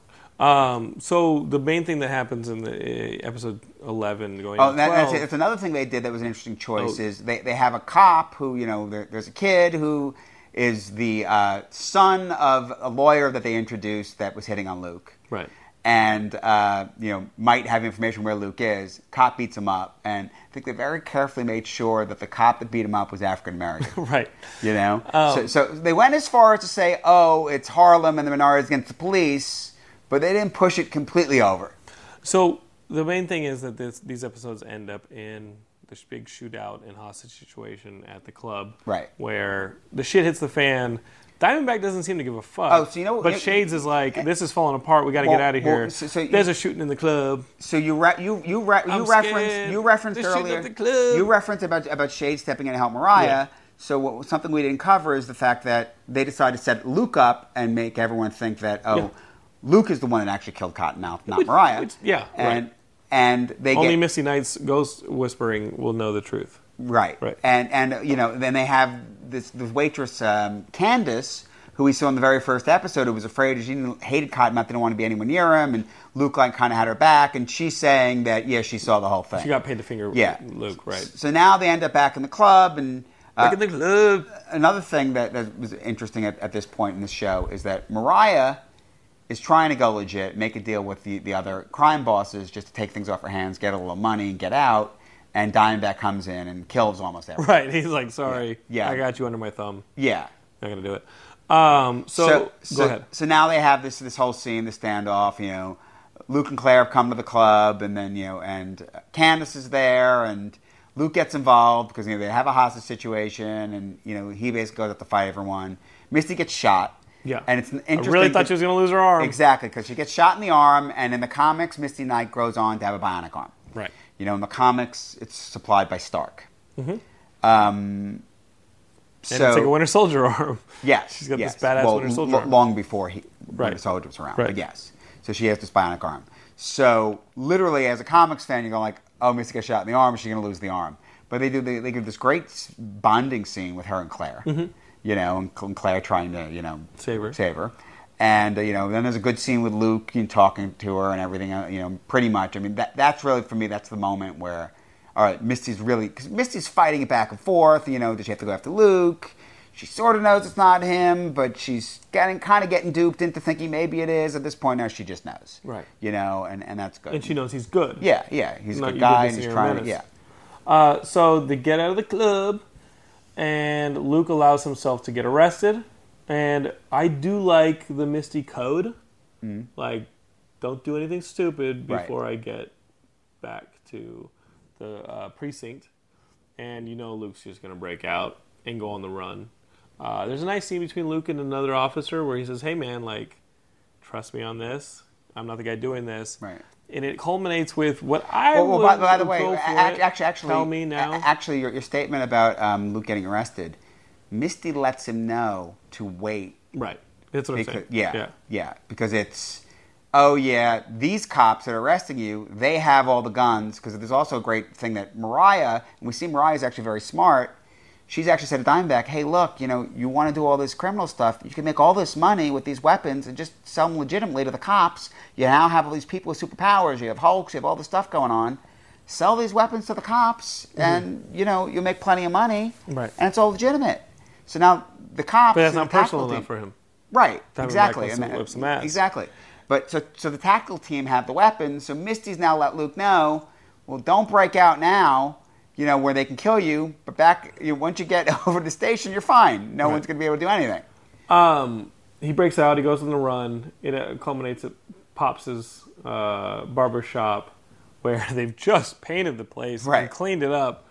Um, so the main thing that happens in the uh, episode eleven going Oh, that, that's, 12 it. It's another thing they did that was an interesting choice. Oh. Is they, they have a cop who you know there, there's a kid who is the uh, son of a lawyer that they introduced that was hitting on Luke. Right. And uh, you know might have information where Luke is. Cop beats him up, and I think they very carefully made sure that the cop that beat him up was African American. Right. You know, Um, so, so they went as far as to say, "Oh, it's Harlem and the minorities against the police," but they didn't push it completely over. So the main thing is that this, these episodes end up in this big shootout and hostage situation at the club, Right. Where the shit hits the fan. Diamondback doesn't seem to give a fuck. Oh, so you know- but you- Shades is like, eh, this is falling apart. We got to Well- get out of well, here. so- so you- There's a shooting in the club. So you re- you you re- you referenced you referenced They're earlier the club. you referenced about about Shade stepping in to help Mariah. Yeah. So what, something we didn't cover is the fact that they decided to set Luke up and make everyone think that oh, Yeah. Luke is the one that actually killed Cottonmouth, not Mariah. which- yeah, and right. and they Only get Misty Knight's ghost whispering will know the truth. right Right. and and you know then they have this the waitress um, Candace. Who we saw in the very first episode, who was afraid, she didn't, hated Cottonmouth, didn't want to be anywhere near him, and Luke like kind of had her back, and she's saying that yeah, she saw the whole thing. She got paid the finger Yeah. Luke, right? So now they end up back in the club, and uh, Back in the club. another thing that, that was interesting at, at this point in the show is that Mariah is trying to go legit, make a deal with the, the other crime bosses just to take things off her hands, get a little money, and get out. And Diamondback comes in and kills almost everyone. Right. He's like, sorry. Yeah. I got you under my thumb. Yeah. Not gonna do it. Um, so, so, go ahead. So now they have this this whole scene, the standoff. You know, Luke and Claire have come to the club, and then you know, and Candace is there, and Luke gets involved because you know they have a hostage situation, and you know he basically goes up to fight everyone. Misty gets shot. Yeah. and it's I interesting. I really thought she was gonna lose her arm. exactly because she gets shot in the arm, and in the comics, Misty Knight grows on to have a bionic arm. Right. You know, in the comics, it's supplied by Stark. Um, Mm-hmm. And it's like a Winter Soldier arm. Yes, She's got yes. this badass well, Winter Soldier arm. long before he Winter Right. Soldier was around. Right. But yes, so she has this bionic arm. So literally, as a comics fan, you go like, "Oh, Misty got shot in the arm. Is she going to lose the arm?" But they do. They, they give this great bonding scene with her and Claire. You know, and, and Claire trying to you know. Save her. save her. And uh, you know, then there's a good scene with Luke you know, talking to her and everything. Uh, you know, pretty much. I mean, that that's really for me. That's the moment where, all right, Misty's really because Misty's fighting it back and forth. You know, does she have to go after Luke? She sort of knows it's not him, but she's getting kind of getting duped into thinking maybe it is. At this point now, she just knows. Right. You know, and, and that's good. And she knows he's good. Yeah, yeah, he's a good guy, and he's trying to. Yeah. Uh, so they get out of the club, and Luke allows himself to get arrested. And I do like the Misty code. Like, don't do anything stupid Right. before I get back to the uh, precinct. And you know Luke's just going to break out and go on the run. Uh, there's a nice scene between Luke and another officer where he says, "Hey man, like, trust me on this. I'm not the guy doing this." Right. And it culminates with what I Well, well, would by, by the way, go for it. actually, actually, tell me now. Actually, your, your statement about um, Luke getting arrested, Misty lets him know to wait. Right. That's what I'm saying. yeah, Yeah. yeah, because it's, oh yeah, these cops that are arresting you, they have all the guns. Because there's also a great thing that Mariah, and we see Mariah is actually very smart. She's actually said to Diamondback, "Hey, look, you know, you want to do all this criminal stuff. You can make all this money with these weapons and just sell them legitimately to the cops. You now have all these people with superpowers. You have Hulks. You have all this stuff going on. Sell these weapons to the cops, and you know you'll make plenty of money. Mm-hmm. Right. And it's all legitimate. So now the cops. But that's not personal team- enough for him. Right, exactly. to that- some ass. Exactly. But so, so the tackle team have the weapons. So Misty's now let Luke know, well, don't break out now. You know where they can kill you, but back you once you get over the station, you're fine. No Right. one's going to be able to do anything. Um, he breaks out. He goes on the run. It uh, culminates at Pops's uh, barber shop, where they've just painted the place Right. and cleaned it up,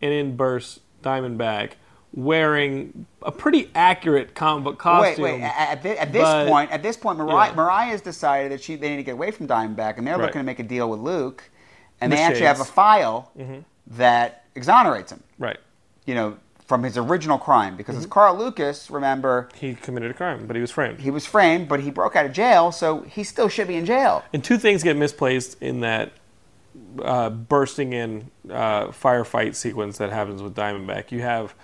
and in bursts Diamondback wearing a pretty accurate comic book costume. Wait, wait. At, at at this but- point, at this point, Mariah, Yeah. Mariah's decided that she they need to get away from Diamondback, and they're Right. looking to make a deal with Luke, and With they actually have a file Mm-hmm. That exonerates him. Right. You know, from his original crime, because Mm-hmm. as Carl Lucas, remember, He committed a crime, but he was framed. he was framed, but he broke out of jail, so he still should be in jail. And two things get misplaced in that uh, bursting in uh, firefight sequence that happens with Diamondback. You have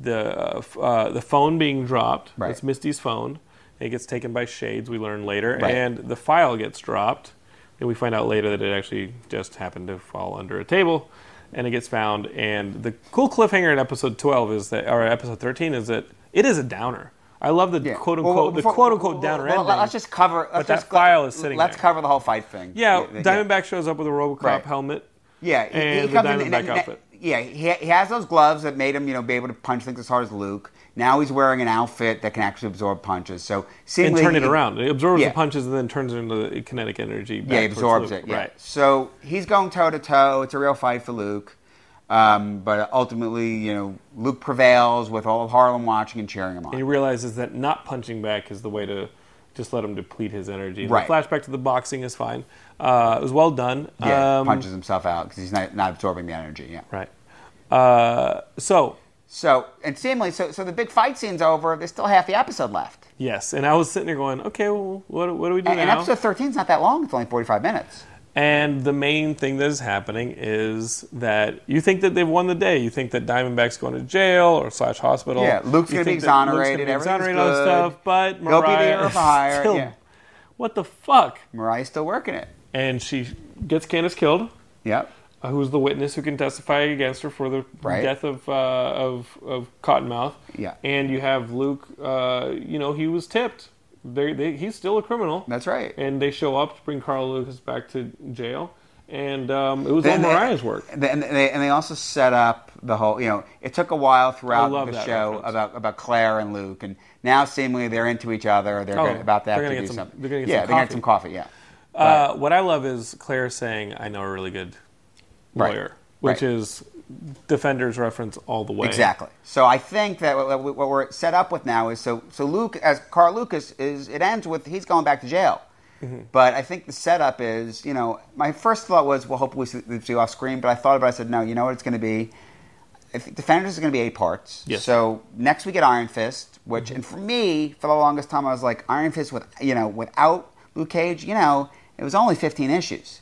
the uh, uh, the phone being dropped. Right. It's Misty's phone. It gets taken by Shades. We learn later, Right. and the file gets dropped. And we find out later that it actually just happened to fall under a table, and it gets found. And the cool cliffhanger in episode twelve is that, or episode thirteen is that it is a downer. I love the Yeah. quote unquote well, the quote unquote downer well, ending. Let's just cover. Let's that just, file is sitting Let's there. cover the whole fight thing. yeah, yeah. Diamondback shows up with a RoboCop Right. helmet. Yeah, he, and he the comes in, Diamondback and- and- outfit. Yeah, he, he has those gloves that made him, you know, be able to punch things as hard as Luke. Now he's wearing an outfit that can actually absorb punches. So and turn it around. It absorbs Yeah. the punches and then turns it into kinetic energy. Back Yeah, he absorbs it. Yeah. Right. So he's going toe to toe. It's a real fight for Luke. Um, but ultimately, you know, Luke prevails with all of Harlem watching and cheering him on. And he realizes that not punching back is the way to just let him deplete his energy. Right. The flashback to the boxing is fine. Uh, it was well done. Yeah, Um, punches himself out because he's not, not absorbing the energy. Yeah. Right. Uh, so So, and seemingly, so, so the big fight scene's over. There's still half the episode left. yes, and I was sitting there going, okay, well, what, what do we do And, and episode 13 is not that long. It's only 45 minutes. And the main thing that is happening is that you think that they've won the day. You think that Diamondback's going to jail or slash hospital. Yeah, Luke's gonna be think that Luke's gonna exonerated, be exonerated, good. stuff. But be Mariah hero for hire, still, yeah. what the fuck? Mariah's still working it. And she gets Candace killed. Yep. Uh, who's the witness who can testify against her for the Right. death of, uh, of of Cottonmouth. Yeah. And you have Luke. Uh, you know, he was tipped. They, they, he's still a criminal. That's right. And they show up to bring Carl Lucas back to jail. And um, it was Then all Mariah's work. And they, and they and they also set up the whole. You know, it took a while throughout the show reference. about about Claire and Luke, and now seemingly they're into each other. They're Oh, gonna, about to they're have gonna get do some- something. they're gonna get yeah, some they're gonna coffee. get some coffee. Yeah. Uh, what I love is Claire saying, "I know a really good Right. lawyer," which Right. is Defenders reference all the way. Exactly. So I think that what, we're set up with now is so so Luke as Carl Lucas is it ends with he's going back to jail. Mm-hmm. But I think the setup is, you know, my first thought was, well, hopefully we see off screen. But I thought about it. I said, no, you know what it's going to be? Defenders is going to be eight parts. Yes. So next we get Iron Fist, which, and for me, for the longest time, I was like, Iron Fist with, you know, without Luke Cage, you know, it was only 15 issues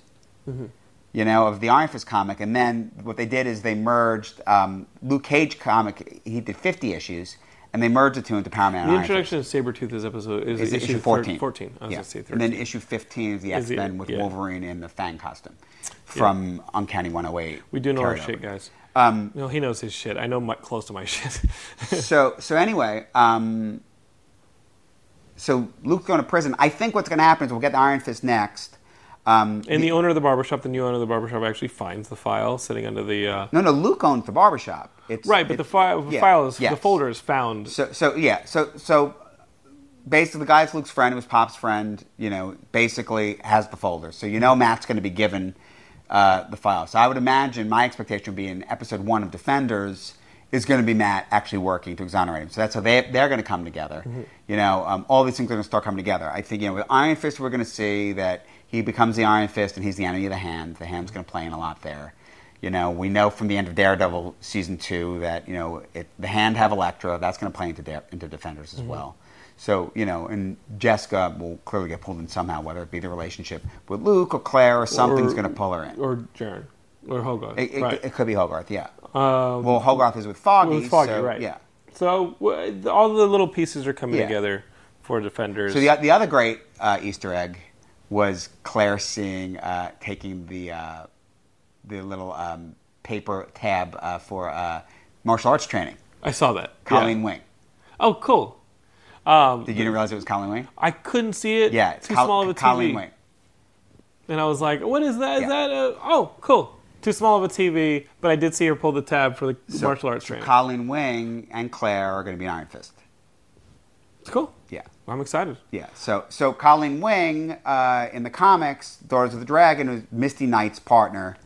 you know, of the Iron Fist comic. And then what they did is they merged um, Luke Cage comic. He did 50 issues, and they merged the two into Power Man. The and Iron introduction of Sabretooth this episode is, Fist. is issue, issue 14. 14. I was yeah. going to say 13. And then issue 15 is the X Men with yeah. Wolverine in the Fang costume from Uncanny 108. we do know our shit, over. guys. Um, no, he knows his shit. I know my, close to my shit. so so anyway, um, so Luke's going to prison. I think what's going to happen is we'll get the Iron Fist next. Um, and the owner of the barbershop, the new owner of the barbershop, actually finds the file sitting under the. Uh, no, no, Luke owns the barbershop. It's, right, but the it's- file, the yeah, file is the folder is found. So, so yeah, so so basically, the guy's Luke's friend, who was Pop's friend, you know, basically has the folder. So you know Matt's going to be given uh, the file. So I would imagine my expectation would be in episode one of Defenders is going to be Matt actually working to exonerate him. So that's how they they're going to come together. You know, um, all these things are going to start coming together. I think you know with Iron Fist, we're going to see that he becomes the Iron Fist and he's the enemy of the Hand. The Hand's going to play in a lot there. You know, we know from the end of Daredevil season two that you know it, the Hand have Elektra. That's going to play into Dare, into Defenders Mm-hmm. as well. So you know, and Jessica will clearly get pulled in somehow, whether it be the relationship with Luke or Claire or something's going to pull her in. or Jaren, or Hogarth. It, it, right. it could be Hogarth, yeah. Um, Well, Hogarth is with Foggy, with Foggy, so, right? Yeah. So all the little pieces are coming Yeah. together for Defenders. So the, the other great uh, Easter egg was Claire seeing, uh, taking the uh, the little um, paper tab uh, for uh, martial arts training. I saw that. Colleen Yeah. Wing. Oh, cool. Um, Did you realize it was Colleen Wing? I couldn't see it. Yeah, it's too Col- small of a TV. Colleen Wing. And I was like, "What is that? Is Yeah. that a? Oh, cool. Too small of a TV." But I did see her pull the tab for the So- martial arts so training. Colleen Wing and Claire are going to be in Iron Fist. It's cool. Yeah. I'm excited. Yeah, so so Colleen Wing uh, in the comics, Daughters of the Dragon, was Misty Knight's partner.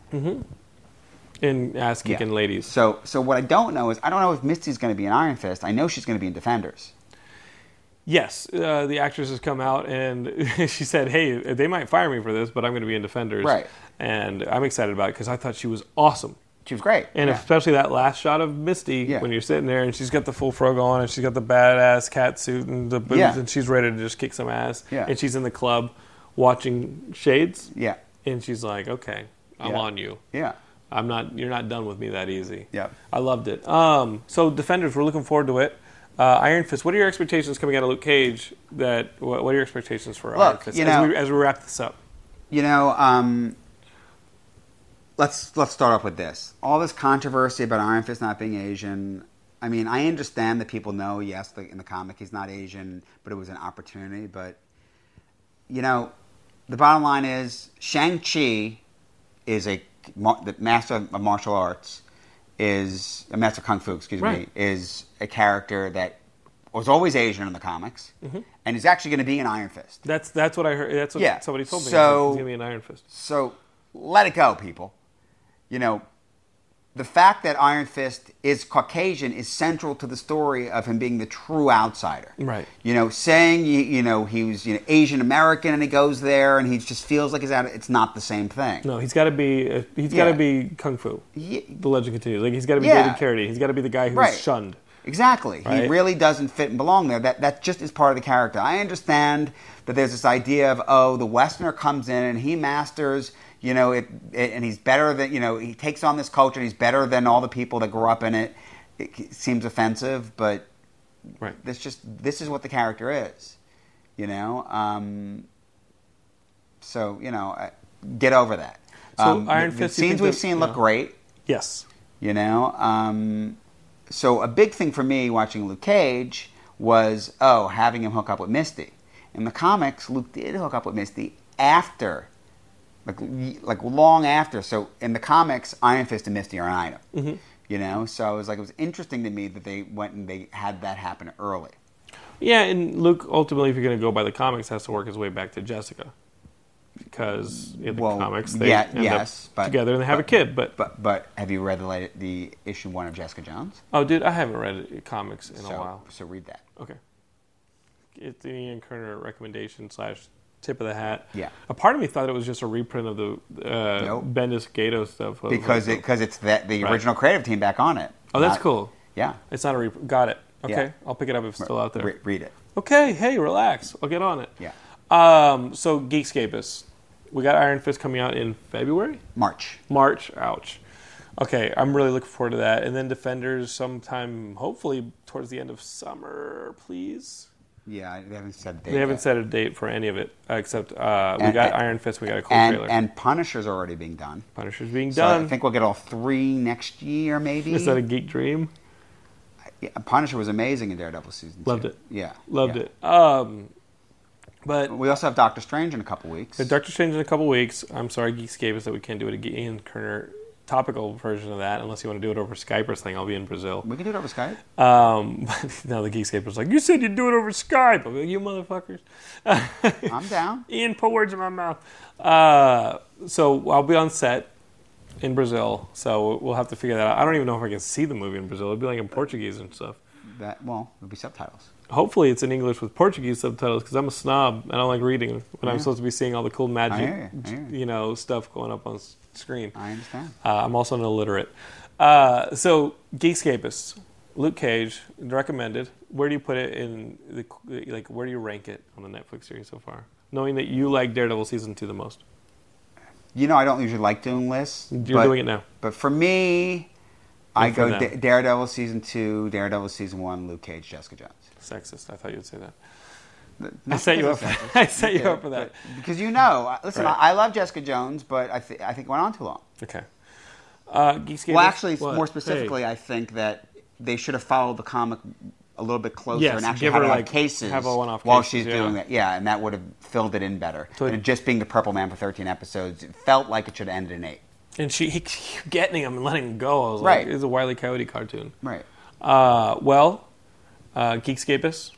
In ass Yeah. ladies. So so what I don't know is I don't know if Misty's going to be in Iron Fist. I know she's going to be in Defenders. Yes, uh, the actress has come out and she said, "Hey, they might fire me for this, but I'm going to be in Defenders." Right. And I'm excited about it because I thought she was awesome. She was great. And yeah. especially that last shot of Misty Yeah. when you're sitting there and she's got the full frog on and she's got the badass cat suit and the boots Yeah. and she's ready to just kick some ass. Yeah. And she's in the club watching Shades yeah, and she's like, "Okay, I'm Yeah. on you. yeah, I'm not. You're not done with me that easy." Yep. I loved it. Um, so Defenders, we're looking forward to it. Uh, Iron Fist. What are your expectations coming out of Luke Cage? That what, what are your expectations for Iron Look, Fist you as, we, as we wrap this up? You know, um, let's let's start off with this. All this controversy about Iron Fist not being Asian. I mean, I understand that people know, yes, the, in the comic he's not Asian, but it was an opportunity. But you know, the bottom line is Shang Chi is a the master of martial arts is a master of kung fu. Excuse Right. me, is a character that was always Asian in the comics, mm-hmm. and is actually going to be an Iron Fist. That's that's what I heard. That's what Yeah. somebody told me. So- He's gonna be an Iron Fist. So let it go, people. You know, the fact that Iron Fist is Caucasian is central to the story of him being the true outsider. Right. You know, saying you, you know he was you know, Asian American and he goes there and he just feels like he's out. It's not the same thing. No, he's got to be. uh, He's Yeah. got to be kung fu. Ye- The legend continues. Like he's got to be Yeah. David Carradine. He's got to be the guy who's Right. shunned. Exactly. He really doesn't fit and belong there. That that just is part of the character. I understand that there's this idea of oh, the Westerner comes in and he masters, you know, it, it and he's better than you know he takes on this culture and he's better than all the people that grew up in it. It seems offensive, but Right. this just this is what the character is, you know. Um, so you know, get over that. So Um, Iron the, Fist, the scenes we've seen look yeah. great Yes. you know um, so a big thing for me watching luke cage was oh having him hook up with misty in the comics luke did hook up with misty after like like long after so in the comics iron fist and misty are an item Mm-hmm. you know so it was like it was interesting to me that they went and they had that happen early Yeah, and Luke ultimately, if you're going to go by the comics, has to work his way back to Jessica because in the Well, comics they yeah, end yes, up but- together and they have a kid. But, but but have you read the the issue one of jessica jones oh, dude, I haven't read comics in so, a while. so read that Okay, it's the Ian Kerner recommendation slash tip of the hat. Yeah. a part of me thought it was just a reprint of the uh, Nope. Bendis Gaydos stuff because like, it because it's that the Right. original creative team back on it oh, that's Not- cool. yeah It's not a rep- got it. Okay, Yeah. I'll pick it up if it's still out there. Re- read it Okay, hey, relax. I'll get on it. Yeah. Um, so Geekscapists, we got Iron Fist coming out in February, march March. Ouch. Okay, I'm really looking forward to that. And then Defenders sometime, hopefully towards the end of summer, please. Yeah, they haven't said date They haven't yet. set a date for any of it except uh, we And- got and- Iron Fist. We got a cool and trailer. and Punisher's already being done. Punisher's being So done. I think we'll get all three next year, maybe. Is that a geek dream? yeah, Punisher was amazing in Daredevil season. Loved two. it. Yeah, Loved yeah. it. Um, but We also have Doctor Strange in a couple weeks. The Doctor Strange in a couple weeks. I'm sorry, Geekscapists, that we can't do it again. Kerner topical version of that, unless you want to do it over Skype or something. I'll be in Brazil. we can do it over Skype. Um, now the Geekscapists like, you said you'd do it over Skype. I'm like, you motherfuckers. I'm down. Ian, put words in my mouth. Uh, so I'll be on set in Brazil, so we'll have to figure that out. I don't even know if I can see the movie in Brazil. It'd be like in Portuguese and stuff. That well, it'll be subtitles. Hopefully, it's in English with Portuguese subtitles because I'm a snob. And I don't like reading when I'm supposed to be seeing all the cool magic, you, you. know, stuff going up on screen. I understand. Uh, I'm also an illiterate. Uh, so, Geekscapists, Luke Cage, recommended. Where do you put it in the like? Where do you rank it on the Netflix series so far? Knowing that you like Daredevil season two the most, You know, I don't usually like doing lists. you're but, doing it now. But for me, I go. Da- Daredevil season two, Daredevil season one, Luke Cage, Jessica Jones. Sexist. I thought you'd say that. I set you up. For, I set you Yeah, up for that. but- because you know, listen, Right. I, I love Jessica Jones, but I, th- I think it went on too long. Okay. Uh, Geekscapists. Well, actually, what? more specifically, Hey. I think that they should have followed the comic a little bit closer Yes, and actually give had her, her like, cases have a one-off while cases, she's yeah. doing that. Yeah, and that would have filled it in better. So- and just being the Purple Man for 13 episodes, it felt like it should have ended in eight. and she he kept getting him and letting him go. I was Right. like, it's a Wile E. Coyote cartoon. Right. Uh, well, uh, Geekscapists.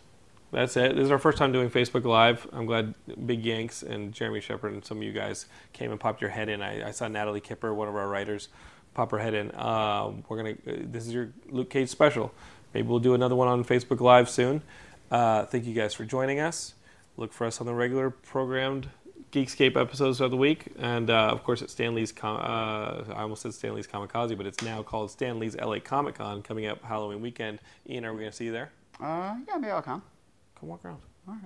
That's it. This is our first time doing Facebook Live. I'm glad Big Yanks and Jeremy Shepard and some of you guys came and popped your head in. I, I saw Natalie Kipper, one of our writers, pop her head in. Uh, we're gonna. Uh, this is your Luke Cage special. Maybe we'll do another one on Facebook Live soon. Uh, thank you guys for joining us. Look for us on the regular programmed Geekscape episodes of the week, and uh, of course at Stan Lee's. Com- uh, I almost said Stan Lee's Comikaze, but it's now called Stan Lee's LA Comic Con coming up Halloween weekend. Ian, are we going to see you there? Uh, yeah, maybe I'll come. Come walk around. All right.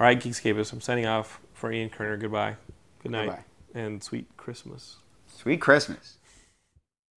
All right, Geekscapists. I'm signing off for Ian Kerner. Goodbye. Good night, Goodbye. and sweet Christmas. Sweet Christmas.